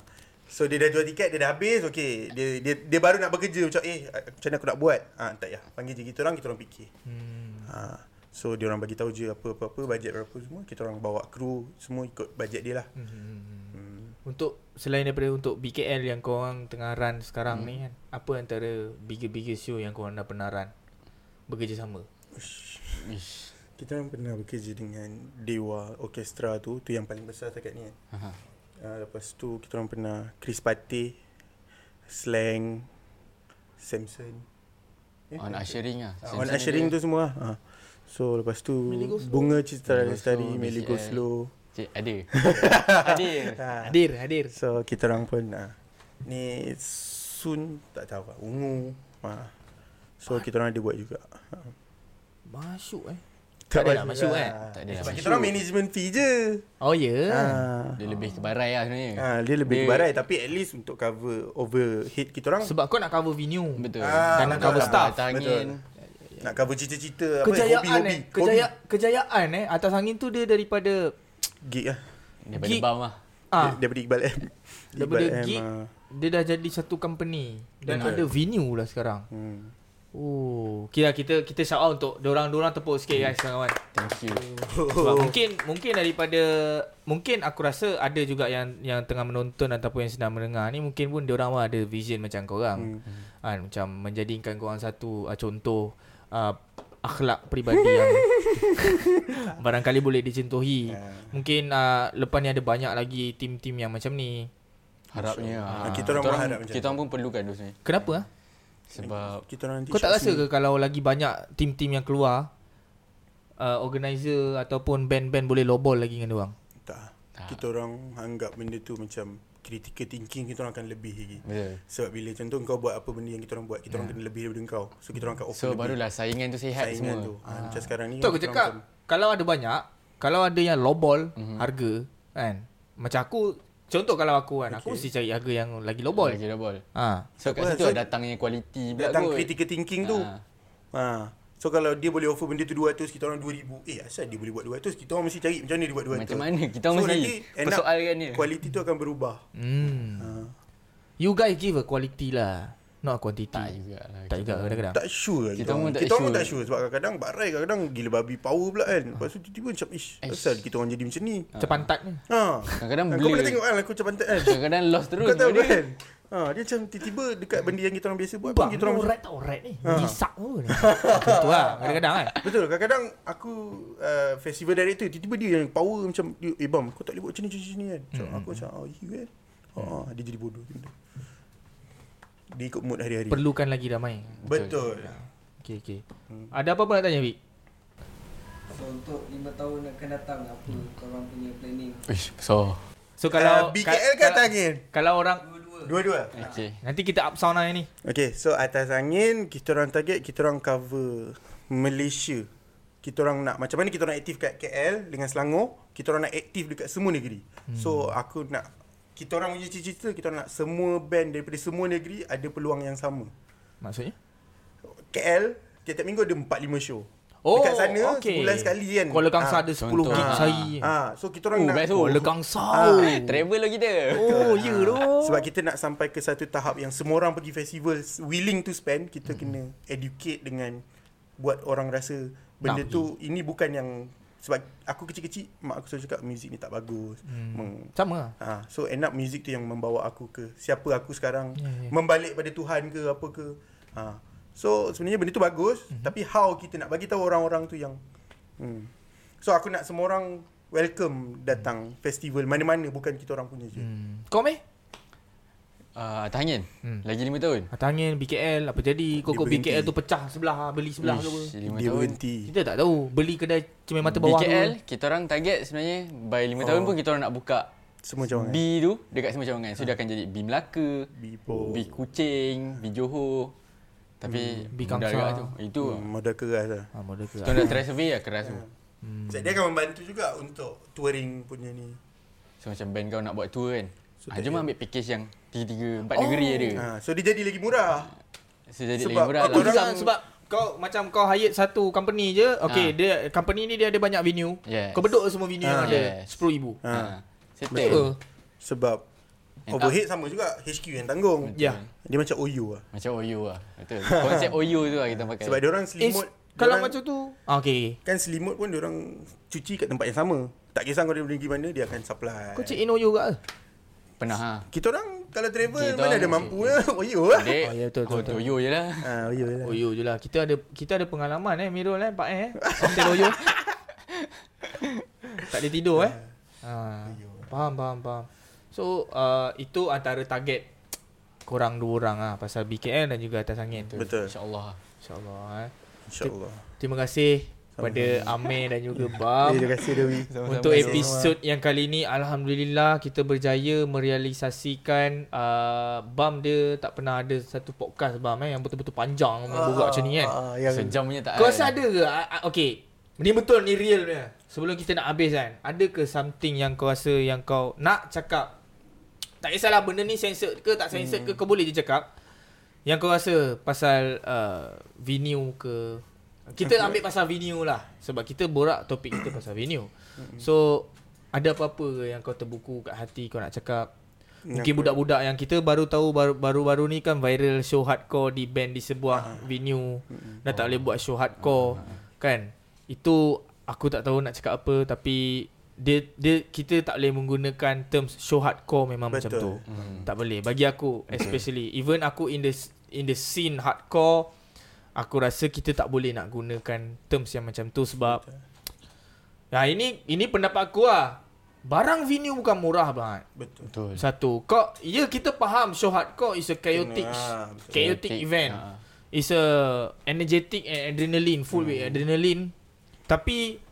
so dia dah jual tiket dia dah habis okey dia dia dia baru nak bekerja macam eh macam mana aku nak buat? Ah tak ya. Panggil je kita orang kita orang fikir. hmm, Ha, so dia orang bagi tahu je apa apa apa bajet berapa semua kita orang bawa kru semua ikut bajet dia lah. Hmm. untuk selain daripada untuk BKL yang korang tengah run sekarang hmm. ni kan, apa antara bigger-bigger show yang korang dah pernah run? Bekerjasama. Ish. Kita orang pernah bekerja dengan Dewa Orkestra tu tu yang paling besar setakat ni kan. Aha. Uh, lepas tu kita orang pernah Chris Pate, Slang, Samson. Eh, On ushering lah. Ah, on ushering tu semua. Ha. So lepas tu. Bunga Citra Go Lestari, Slow, Meli Go BCL. Slow. Cik, ada. ada. Ha. Hadir, hadir. So kita orang pun ha. Ni Sun tak tahu lah. Ungu. Ha. So kita orang ada buat juga. Ha. Masuk eh. Tak ada nak masuk eh? Tak ada Sebab kita orang management fee je. Oh ya. Yeah. Ha. Dia lebih ke barai lah sebenarnya. Ha, dia lebih Dia- kebarai tapi at least untuk cover overhead kita orang Sebab kau nak cover venue. Betul. Ah, Dan nak betul cover lah. staff. Atas angin. nak cover cita-cita apa Kejayaan hobi-hobi. eh. Kejaya, kejayaan eh. Atas angin tu dia daripada Gig lah. Daripada Gig. bam lah. ah Dia- Daripada Iqbal M. daripada Iqbal M, gig ah. dia dah jadi satu company dan Betul. ada venue lah sekarang. Hmm. Oh, kira kita kita shout out untuk orang-orang tepuk sikit guys kawan. Thank you. Sebab mungkin mungkin daripada mungkin aku rasa ada juga yang yang tengah menonton ataupun yang sedang mendengar ni mungkin pun dia orang pun ada vision macam korang. Hmm. Kan macam menjadikan korang satu uh, contoh uh, akhlak peribadi yang barangkali boleh dicontohi. Ah. Mungkin uh, lepas ni ada banyak lagi tim-tim yang macam ni. Harapnya. Ah, kita orang berharap macam Kita orang pun perlukan tu sebenarnya. Kenapa ah? Sebab Kita orang nanti Kau tak rasa ke kalau lagi banyak tim-tim yang keluar uh, organizer ataupun band-band boleh lobol lagi dengan orang? Tak. Tak. Kita orang anggap benda tu macam critical thinking kita orang akan lebih lagi. betul. Sebab bila contoh kau buat apa benda yang kita orang buat, kita orang kena lebih daripada kau. So kita orang akan offer So lebih. barulah saingan tu sihat saingan semua. tu. Ha, macam sekarang ni. Tu aku kita cakap kalau ada banyak, kalau ada yang lowball Mhm. mm-hmm. harga kan. Macam aku contoh kalau aku kan, aku Okay. mesti cari harga yang lagi lowball. Lagi double. Ha. So kat Apa, situ so- so, datangnya kualiti pula datang kot. critical thinking tu. Ah. Ha. So kalau dia boleh offer benda tu 200, kita orang 2000. Eh asal dia boleh buat 200? Kita orang mesti cari macam mana dia buat 200. Macam mana? Kita so, mesti persoalkan dia. Kualiti tu akan berubah. Hmm. Ha. You guys give a quality lah, not quantity. Tak juga lah. Tak juga kadang-kadang. Tak sure lah Kita orang. tak kita orang pun sure. tak sure sebab kadang-kadang barai kadang-kadang gila babi power pula kan. Lepas tu tiba-tiba macam ish, asal kita orang jadi macam ni. Macam pantat ni. Ha. Kadang-kadang Kau blur. pernah tengok kan aku macam pantat kan? Kadang-kadang lost terus. Kau tahu kan? Ha, dia macam tiba-tiba dekat benda yang kita orang biasa buat pun Bang, kita orang orang rat tau rat ni. Ha. Gisak. Macam tu lah kadang-kadang kan. Betul, kadang-kadang aku uh, festival director tiba-tiba dia yang power macam dia, eh bam, kau tak boleh buat macam ni macam ni kan. So Hmm. aku macam oh you kan. Oh, dia jadi bodoh. Dia ikut mood hari-hari. Perlukan lagi ramai. Betul. Okey okey. Hmm. Ada apa-apa nak tanya Vic? So untuk 5 tahun akan datang apa korang punya planning? Ish, so. So Kalau uh, BKL ka- ke atas angin? Kalau orang Dua-dua. Dua-dua. Okay. nanti kita up sound lah ni. Okay, so atas angin kita orang target kita orang cover Malaysia. Kita orang nak macam mana kita orang aktif kat KL dengan Selangor, kita orang nak aktif dekat semua negeri. Hmm. So aku nak kita orang punya cita-cita kita orang nak semua band daripada semua negeri ada peluang yang sama. Maksudnya? KL tiap-tiap minggu ada 4 5 show. Oh, Dekat sana okey. sebulan sekali kan. Kuala Kangsar Ah, ada 10 contoh. gig ah, sehari. Ah, so kita orang Oh, nak best tu. Kuala Kangsar. Ah. Travel lah kita. Oh, ya tu. sebab kita nak sampai ke satu tahap yang semua orang pergi festival willing to spend, kita kena educate dengan buat orang rasa benda Nak tu ini bukan yang sebab aku kecil-kecil mak aku selalu cakap muzik ni tak bagus. Hmm. Meng, Sama lah. ha, so end up muzik tu yang membawa aku ke siapa aku sekarang, Ya, ya. membalik pada Tuhan ke apa ke. Ha. So sebenarnya benda tu bagus, Mhm. tapi how kita nak bagi tahu orang-orang tu yang hmm. So aku nak semua orang welcome datang festival mana-mana bukan kita orang punya je. Hmm. Kau meh? Uh, atas angin. Hmm. Lagi 5 tahun. Atas angin BKL apa jadi? Kau kau berhenti. BKL tu pecah sebelah beli sebelah ke apa? Ish, lima Dia tahun. berhenti. Kita tak tahu beli kedai cermin mata bawah BKL, tu. kita orang target sebenarnya by 5 Oh. tahun pun kita orang nak buka Semua cawangan. B tu dekat semua cawangan. So dia akan jadi B Melaka, Bipo. B Kuching, B Johor. Tapi B mudah Kangsar. juga tu. Itu Hmm, modal keras lah. Ha model ke. kita orang dah try survey lah keras tu. Hmm. So, dia akan membantu juga untuk touring punya ni. So macam band kau nak buat tour kan. So, ha, jom ambil package yang tiga-tiga, empat Oh. negeri ada. Ha, so dia jadi lagi murah. So jadi Sebab lagi murah lah. Sebab, sebab kau macam kau hire satu company je. Okay, Ha. dia company ni dia ada banyak venue. Yes. Kau bedok semua venue yang Ah. ada Yes. RM10,000. Ha. Ha. Betul. Sebab overhead sama juga HQ yang tanggung. Ya. Dia macam OU lah. Macam OU lah. Betul. Konsep OU tu lah kita pakai. Sebab dia orang Eh, selimut. kalau macam tu. Ah, okay. Kan selimut pun dia orang cuci kat tempat yang sama. Tak kisah kau dia pergi mana dia akan supply. Kau check in OYO ke? Pernah ha. Kita orang kalau travel Kita mana orang- ada mampu ya. OU lah. Dek. Oh, ya, betul, betul, betul. OU je lah. Ha, OU lah. OYO je lah. Kita ada kita ada pengalaman eh Mirul eh Pak eh. Hotel OYO. tak ada tidur eh. Ha. Faham faham faham. So uh, itu antara target korang dua orang ah pasal BKL dan juga atas angin. Betul. InsyaAllah. InsyaAllah eh. InsyaAllah. Terima kasih kepada Amir dan juga Bam. Terima kasih Dewi. Untuk episod yang kali ni Alhamdulillah kita berjaya merealisasikan uh, Bam dia tak pernah ada satu podcast Bam eh yang betul-betul panjang uh, borak macam ni kan. Ah, yang Sejam punya tak Kau rasa ada ke? Ah, ah, Okay. Ni betul ni real punya. Sebelum kita nak habis kan. Ada ke something yang kau rasa yang kau nak cakap? Tak kisahlah benda ni censored ke tak censored hmm. ke kau boleh je cakap. Yang kau rasa pasal uh, venue ke kita ambil pasal venue lah sebab kita borak topik kita pasal venue. So ada apa-apa yang kau terbuku kat hati kau nak cakap? Mungkin budak-budak yang kita baru tahu baru- baru-baru ni kan viral show hardcore di band di sebuah venue dah tak boleh buat show hardcore kan. Itu aku tak tahu nak cakap apa tapi dia dia kita tak boleh menggunakan terms show hardcore memang macam Betul. tu. Tak boleh bagi aku especially even aku in the in the scene hardcore aku rasa kita tak boleh nak gunakan terms yang macam tu sebab Ya ini ini pendapat aku lah. Barang venue bukan murah banget. betul. Betul. Satu, kau ya kita faham show hardcore is a chaotic Ah, betul. chaotic Chaotic, event. ha. It's a energetic and adrenaline, full with adrenaline. Tapi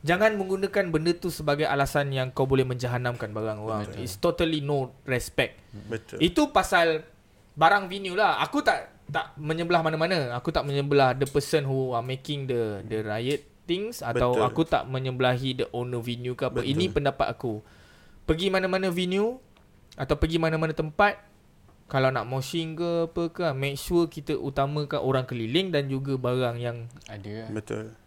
jangan menggunakan benda tu sebagai alasan yang kau boleh menjahanamkan barang orang. Betul. It's totally no respect. Betul. Itu pasal barang venue lah. Aku tak tak menyebelah mana-mana. Aku tak menyebelah the person who are making the the riot things atau Betul. aku tak menyebelahi the owner venue ke apa. Betul. Ini pendapat aku. Pergi mana-mana venue atau pergi mana-mana tempat kalau nak moshing ke apa ke make sure kita utamakan orang keliling dan juga barang yang Ada. Betul.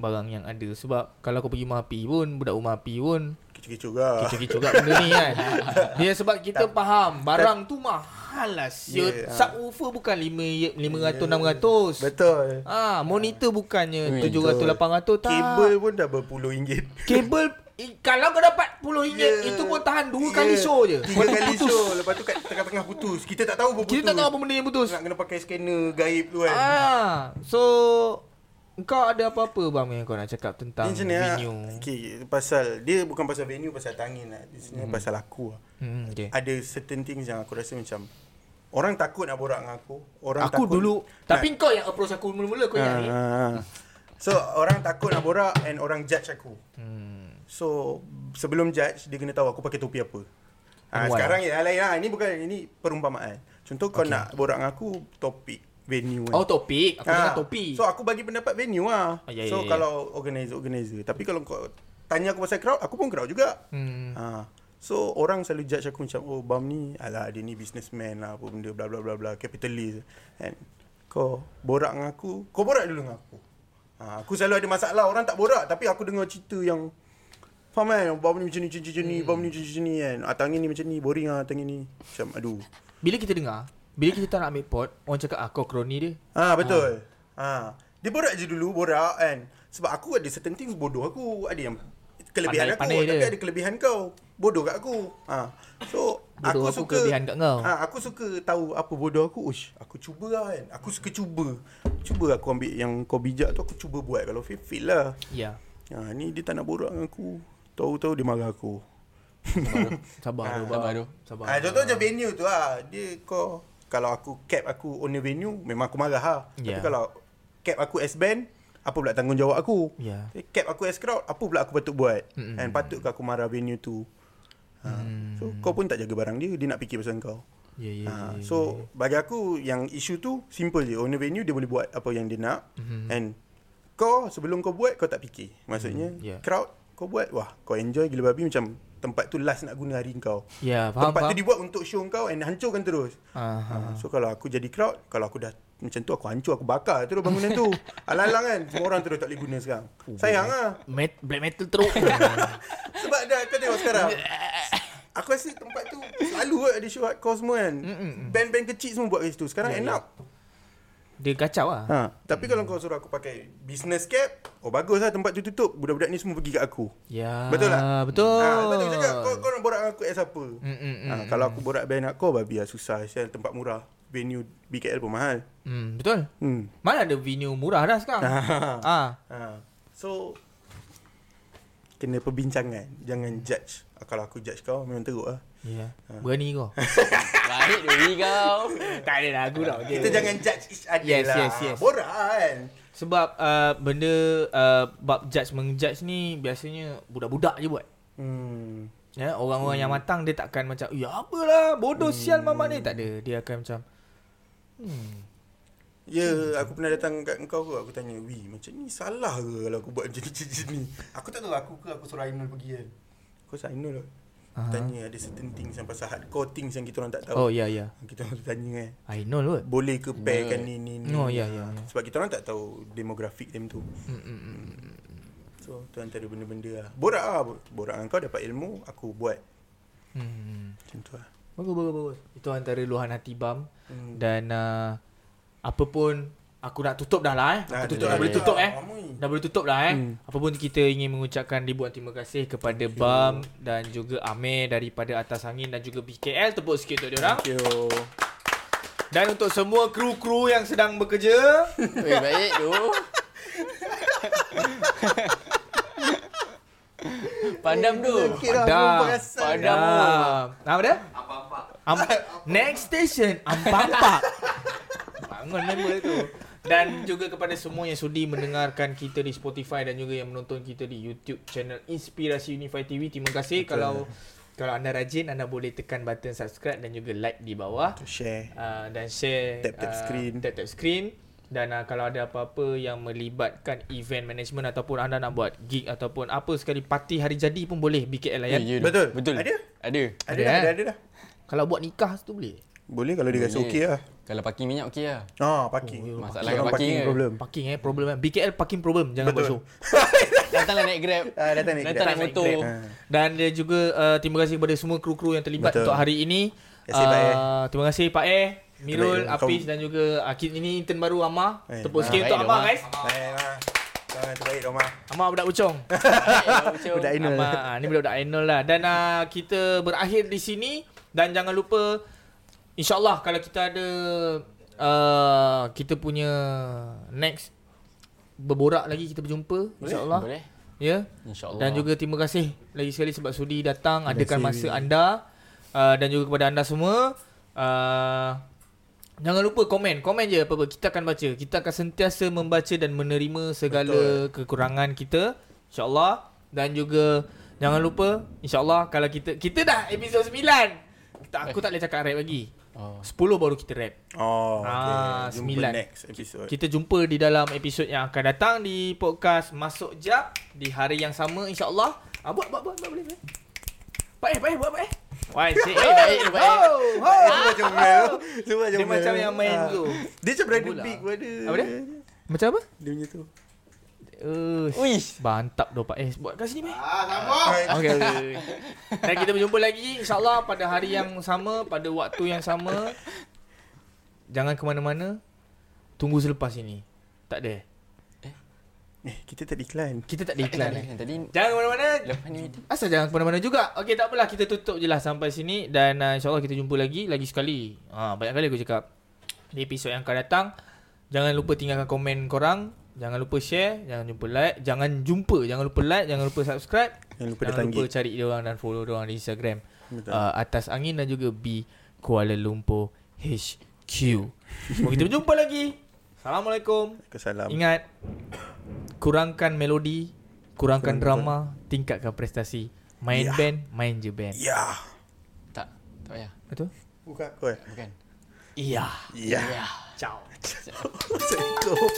Barang yang ada sebab kalau kau pergi rumah api pun budak rumah api pun Kecoh-kecoh juga. Kecoh-kecoh kat benda ni kan Ya sebab kita faham Barang tu mahal lah Siut Yeah, Subwoofer bukan 5 500 Yeah. 600 Betul. Ah, monitor bukannya Ui, 700 800 tak. Kabel pun dah berpuluh ringgit. kabel kalau kau dapat RM10 Yeah. itu pun tahan 2 Yeah. kali show je. Tiga kali show. Lepas tu kat tengah-tengah putus. Kita tak tahu pun putus. Kita tak tahu apa benda yang putus. Nak kena pakai scanner gaib tu kan. Ah, so kau ada apa-apa bang yang kau nak cakap tentang lah. venue? Okay, pasal dia bukan pasal venue, pasal tangin lah. Sebenarnya Hmm. pasal aku lah. Hmm, okay. Ada certain things yang aku rasa macam orang takut nak borak dengan aku. Orang Aku takut dulu tapi kau yang approach aku mula-mula kau yang ni. Ah, ah. So orang takut nak borak and orang judge aku. Hmm. So sebelum judge dia kena tahu aku pakai topi apa. Ha, sekarang ya lain lah. Ini bukan ini perumpamaan. Contoh kau Okay. nak borak dengan aku topik venue kan. Oh topik, aku Ah, dengar topi. So aku bagi pendapat venue lah. Ah, ya, so ya, ya. kalau organizer-organizer. Tapi kalau kau tanya aku pasal crowd, aku pun crowd juga. Hmm. Ha. So orang selalu judge aku macam oh Bam ni alah dia ni businessman lah apa benda bla bla bla bla capitalist kan. Kau borak dengan aku, kau borak dulu dengan aku. Ha, aku selalu ada masalah orang tak borak tapi aku dengar cerita yang Faham kan? Bam ni macam ni, macam ni, macam ni, Bam ni macam ni, macam ni kan. Ah, tangan ni macam ni, boring ah tangan ni. Macam aduh. Bila kita dengar, bila kita tak nak ambil pot, orang cakap ah kau kroni dia. Ah betul. Ha. Dia borak je dulu, borak kan. Sebab aku ada certain things bodoh aku. Ada yang kelebihan Pandai- aku pandai tapi dia. ada kelebihan kau. Bodoh kat aku. Ha. So Bodoh aku suka kelebihan kat kau. Ha, aku suka tahu apa bodoh aku. Ush, aku cuba lah kan. Aku suka cuba. Cuba aku ambil yang kau bijak tu aku cuba buat kalau fail fail lah. Ya. Ha, ni dia tak nak borak dengan aku. Tahu-tahu dia marah aku. Sabar Ah, tu, sabar bang. tu. Sabar. Ha, contoh macam venue tu lah. Dia kau kalau aku cap aku owner venue memang aku marah lah. Ya. Tapi kalau cap aku as band apa pula tanggungjawab aku? Ya. Eh, Cap aku as crowd apa pula aku patut buat? Mm-mm. And patut ke aku marah venue tu? Ha. So kau pun tak jaga barang dia, dia nak fikir pasal kau. Ya, ya, Ha. ya, ya. So bagi aku yang isu tu simple je. Owner venue dia boleh buat apa yang dia nak. Mhm. And kau sebelum kau buat kau tak fikir. Maksudnya Mhm, yeah. crowd kau buat wah kau enjoy gila babi macam tempat tu last nak guna hari kau. Ya, faham, tempat faham. tu dibuat untuk show kau and hancurkan terus. Aha. Ha. So kalau aku jadi crowd, kalau aku dah macam tu aku hancur aku bakar terus bangunan tu. Alang-alang kan semua orang terus tak boleh guna sekarang. Sayang ah. Met, black metal teruk. Sebab dah kau tengok sekarang. Aku rasa tempat tu selalu ada show hardcore semua kan. Band-band kecil semua buat kat situ. Sekarang end up. Dia kacau lah. Ha. Tapi kalau kau suruh aku pakai business cap, oh bagus lah tempat tu tutup. Budak-budak ni semua pergi kat aku. Ya. Betul tak? Betul. Ha, lepas tu aku cakap, kau, kau nak borak dengan aku as apa? Mm, mm, Ha, kalau aku borak band hardcore, babi lah susah. Sial tempat murah. Venue BKL pun mahal. Hmm, betul. Hmm. Mana ada venue murah dah sekarang. ah. ha. So, kena perbincangan. Jangan judge. Ah, Kalau aku judge kau, memang teruk lah. Ya. Berani kau. Baik dulu kau. tak ada lah aku nak. Kita jangan judge each other Yes, lah. yes, yes. Borak kan. Sebab uh, benda uh, bab judge mengjudge ni biasanya budak-budak je buat. Hmm. Ya, orang-orang yang matang dia takkan macam, "Ya apalah, bodoh sial mamak ni." Tak ada. Dia akan macam hmm. Ya, aku pernah datang kat kau ke aku tanya, "Wi, macam ni salah ke kalau aku buat macam ni, macam ni?" Aku tak tahu aku ke aku suruh Ainul pergi kan. Kau suruh Ainul lah. Aha. Tanya ada certain things yang pasal hardcore things yang kita orang tak tahu. Oh ya ya. Kita orang tanya kan. I know kot. Boleh ke pairkan ni ni ni. Oh ya ya. ya. Sebab kita orang tak tahu demografik time tu. Hmm, hmm, hmm. So, tu antara benda-benda lah. Borak lah. Borak dengan kau dapat ilmu, aku buat. Hmm. Macam tu lah. Bagus bagus bagus. Itu antara luahan hati Bam Hmm. dan uh, apa pun aku nak tutup dah lah eh. Ah, Aku tutup dah, dah, boleh tutup eh. Dah boleh tutup dah eh. Hmm. Apa pun kita ingin mengucapkan ribuan terima kasih kepada Bam dan juga Amir daripada Atas Angin dan juga BKL. Tepuk sikit untuk diorang. Thank you. Dan untuk semua kru-kru yang sedang bekerja. Weh, baik tu. Padam tu. Padam. Padam. Padam. Apa dia? Ampak. Next station. Ampampak. Bangun member tu. Dan juga kepada semua yang sudi mendengarkan kita di Spotify dan juga yang menonton kita di YouTube channel Inspirasi Unify TV. Terima kasih Betul. kalau kalau anda rajin anda boleh tekan button subscribe dan juga like di bawah To share. uh, dan share Tap-tap uh, screen. tap-tap screen dan uh, kalau ada apa-apa yang melibatkan event management ataupun anda nak buat gig ataupun apa sekali parti hari jadi pun boleh BKL layan. Ya, ya. Betul. Betul. Ada? Ada. Ada, Ada, dah, eh? ada, ada dah. Kalau buat nikah tu boleh. Boleh kalau dia rasa okey lah. Kalau parking minyak okey lah. Ah, parking. Oh, masalah kat parking ke? problem. Parking eh problem eh. BKL parking problem jangan buat Betul. show. Datanglah naik Grab. Ah, datang naik Datang Grab. naik motor. Ah. Dan dia juga uh, terima kasih kepada semua kru-kru yang terlibat Betul. untuk hari ini. Terima kasih, Pak Eh. Uh, terima kasih Pak Eh, Mirul. Apis Kau- dan juga Akid ini intern baru Amar. Eh, Tepuk ah, sikit untuk baik, Amar Amar. guys. Baik. Ah, terbaik Roma. Amar budak ucong. Budak Ainul. Amar, ah, ni budak-budak Ainul lah. Dan uh, kita berakhir di sini dan jangan lupa insyaallah kalau kita ada uh, kita punya next berborak lagi kita berjumpa insyaallah. Boleh? Ya. InsyaAllah. Dan juga terima kasih lagi sekali sebab sudi datang Terima adakan kasih. masa anda uh, dan juga kepada anda semua. Uh, jangan lupa komen, komen je apa-apa kita akan baca. Kita akan sentiasa membaca dan menerima segala Betul. kekurangan kita insya-Allah dan juga jangan lupa insya-Allah kalau kita kita dah episod 9. Kita, aku tak boleh cakap rap lagi. Oh. 10 baru kita rap. Oh, okay. Ah, Jumpa sembilan. next episode. Kita jumpa di dalam episod yang akan datang di podcast Masuk Jap di hari yang sama insya-Allah. Ah, buat buat buat, buat boleh. boleh. Pak eh, pak eh, buat pak eh. Wah, cik. Baik, baik, baik. Oh, oh. Dia macam Mel. Dia macam Dia Mel. macam yang main Ah. tu. Dia macam Brandon Bola. Big pun ada. Apa dia? Macam apa? Dia punya tu. Uh, Uish. Mantap doh Pak Eh. Buat kat sini, Pak. Ah, sama. Okey, okey. Dan kita berjumpa lagi insya-Allah pada hari yang sama, pada waktu yang sama. Jangan ke mana-mana. Tunggu selepas ini. Tak ada. Eh, kita tak ada iklan. Kita tak ada iklan eh. Tadi Jangan ke mana-mana. lepas ni Asal jangan ke mana-mana juga. Okey, tak apalah. Kita tutup je lah sampai sini. Dan uh, insyaAllah kita jumpa lagi. Lagi sekali. Ha, banyak kali aku cakap. Di episod yang akan datang. Jangan lupa tinggalkan komen korang. Jangan lupa share. Jangan lupa like. Jangan jumpa. Jangan lupa like. Jangan lupa subscribe. Jangan lupa Jangan lupa cari dia orang dan follow dia orang di Instagram. Betul. Uh, atas angin dan juga B Kuala Lumpur HQ. Semoga kita berjumpa lagi. Assalamualaikum. Kesalam. Ingat kurangkan melodi, kurangkan Kurangkan- drama, tingkatkan prestasi. Main Ya. band, main je band. Ya. tak tak payah. Betul? Buka kau. eh? Bukan. Iya. Ya. Ya. Ciao. Assalamualaikum.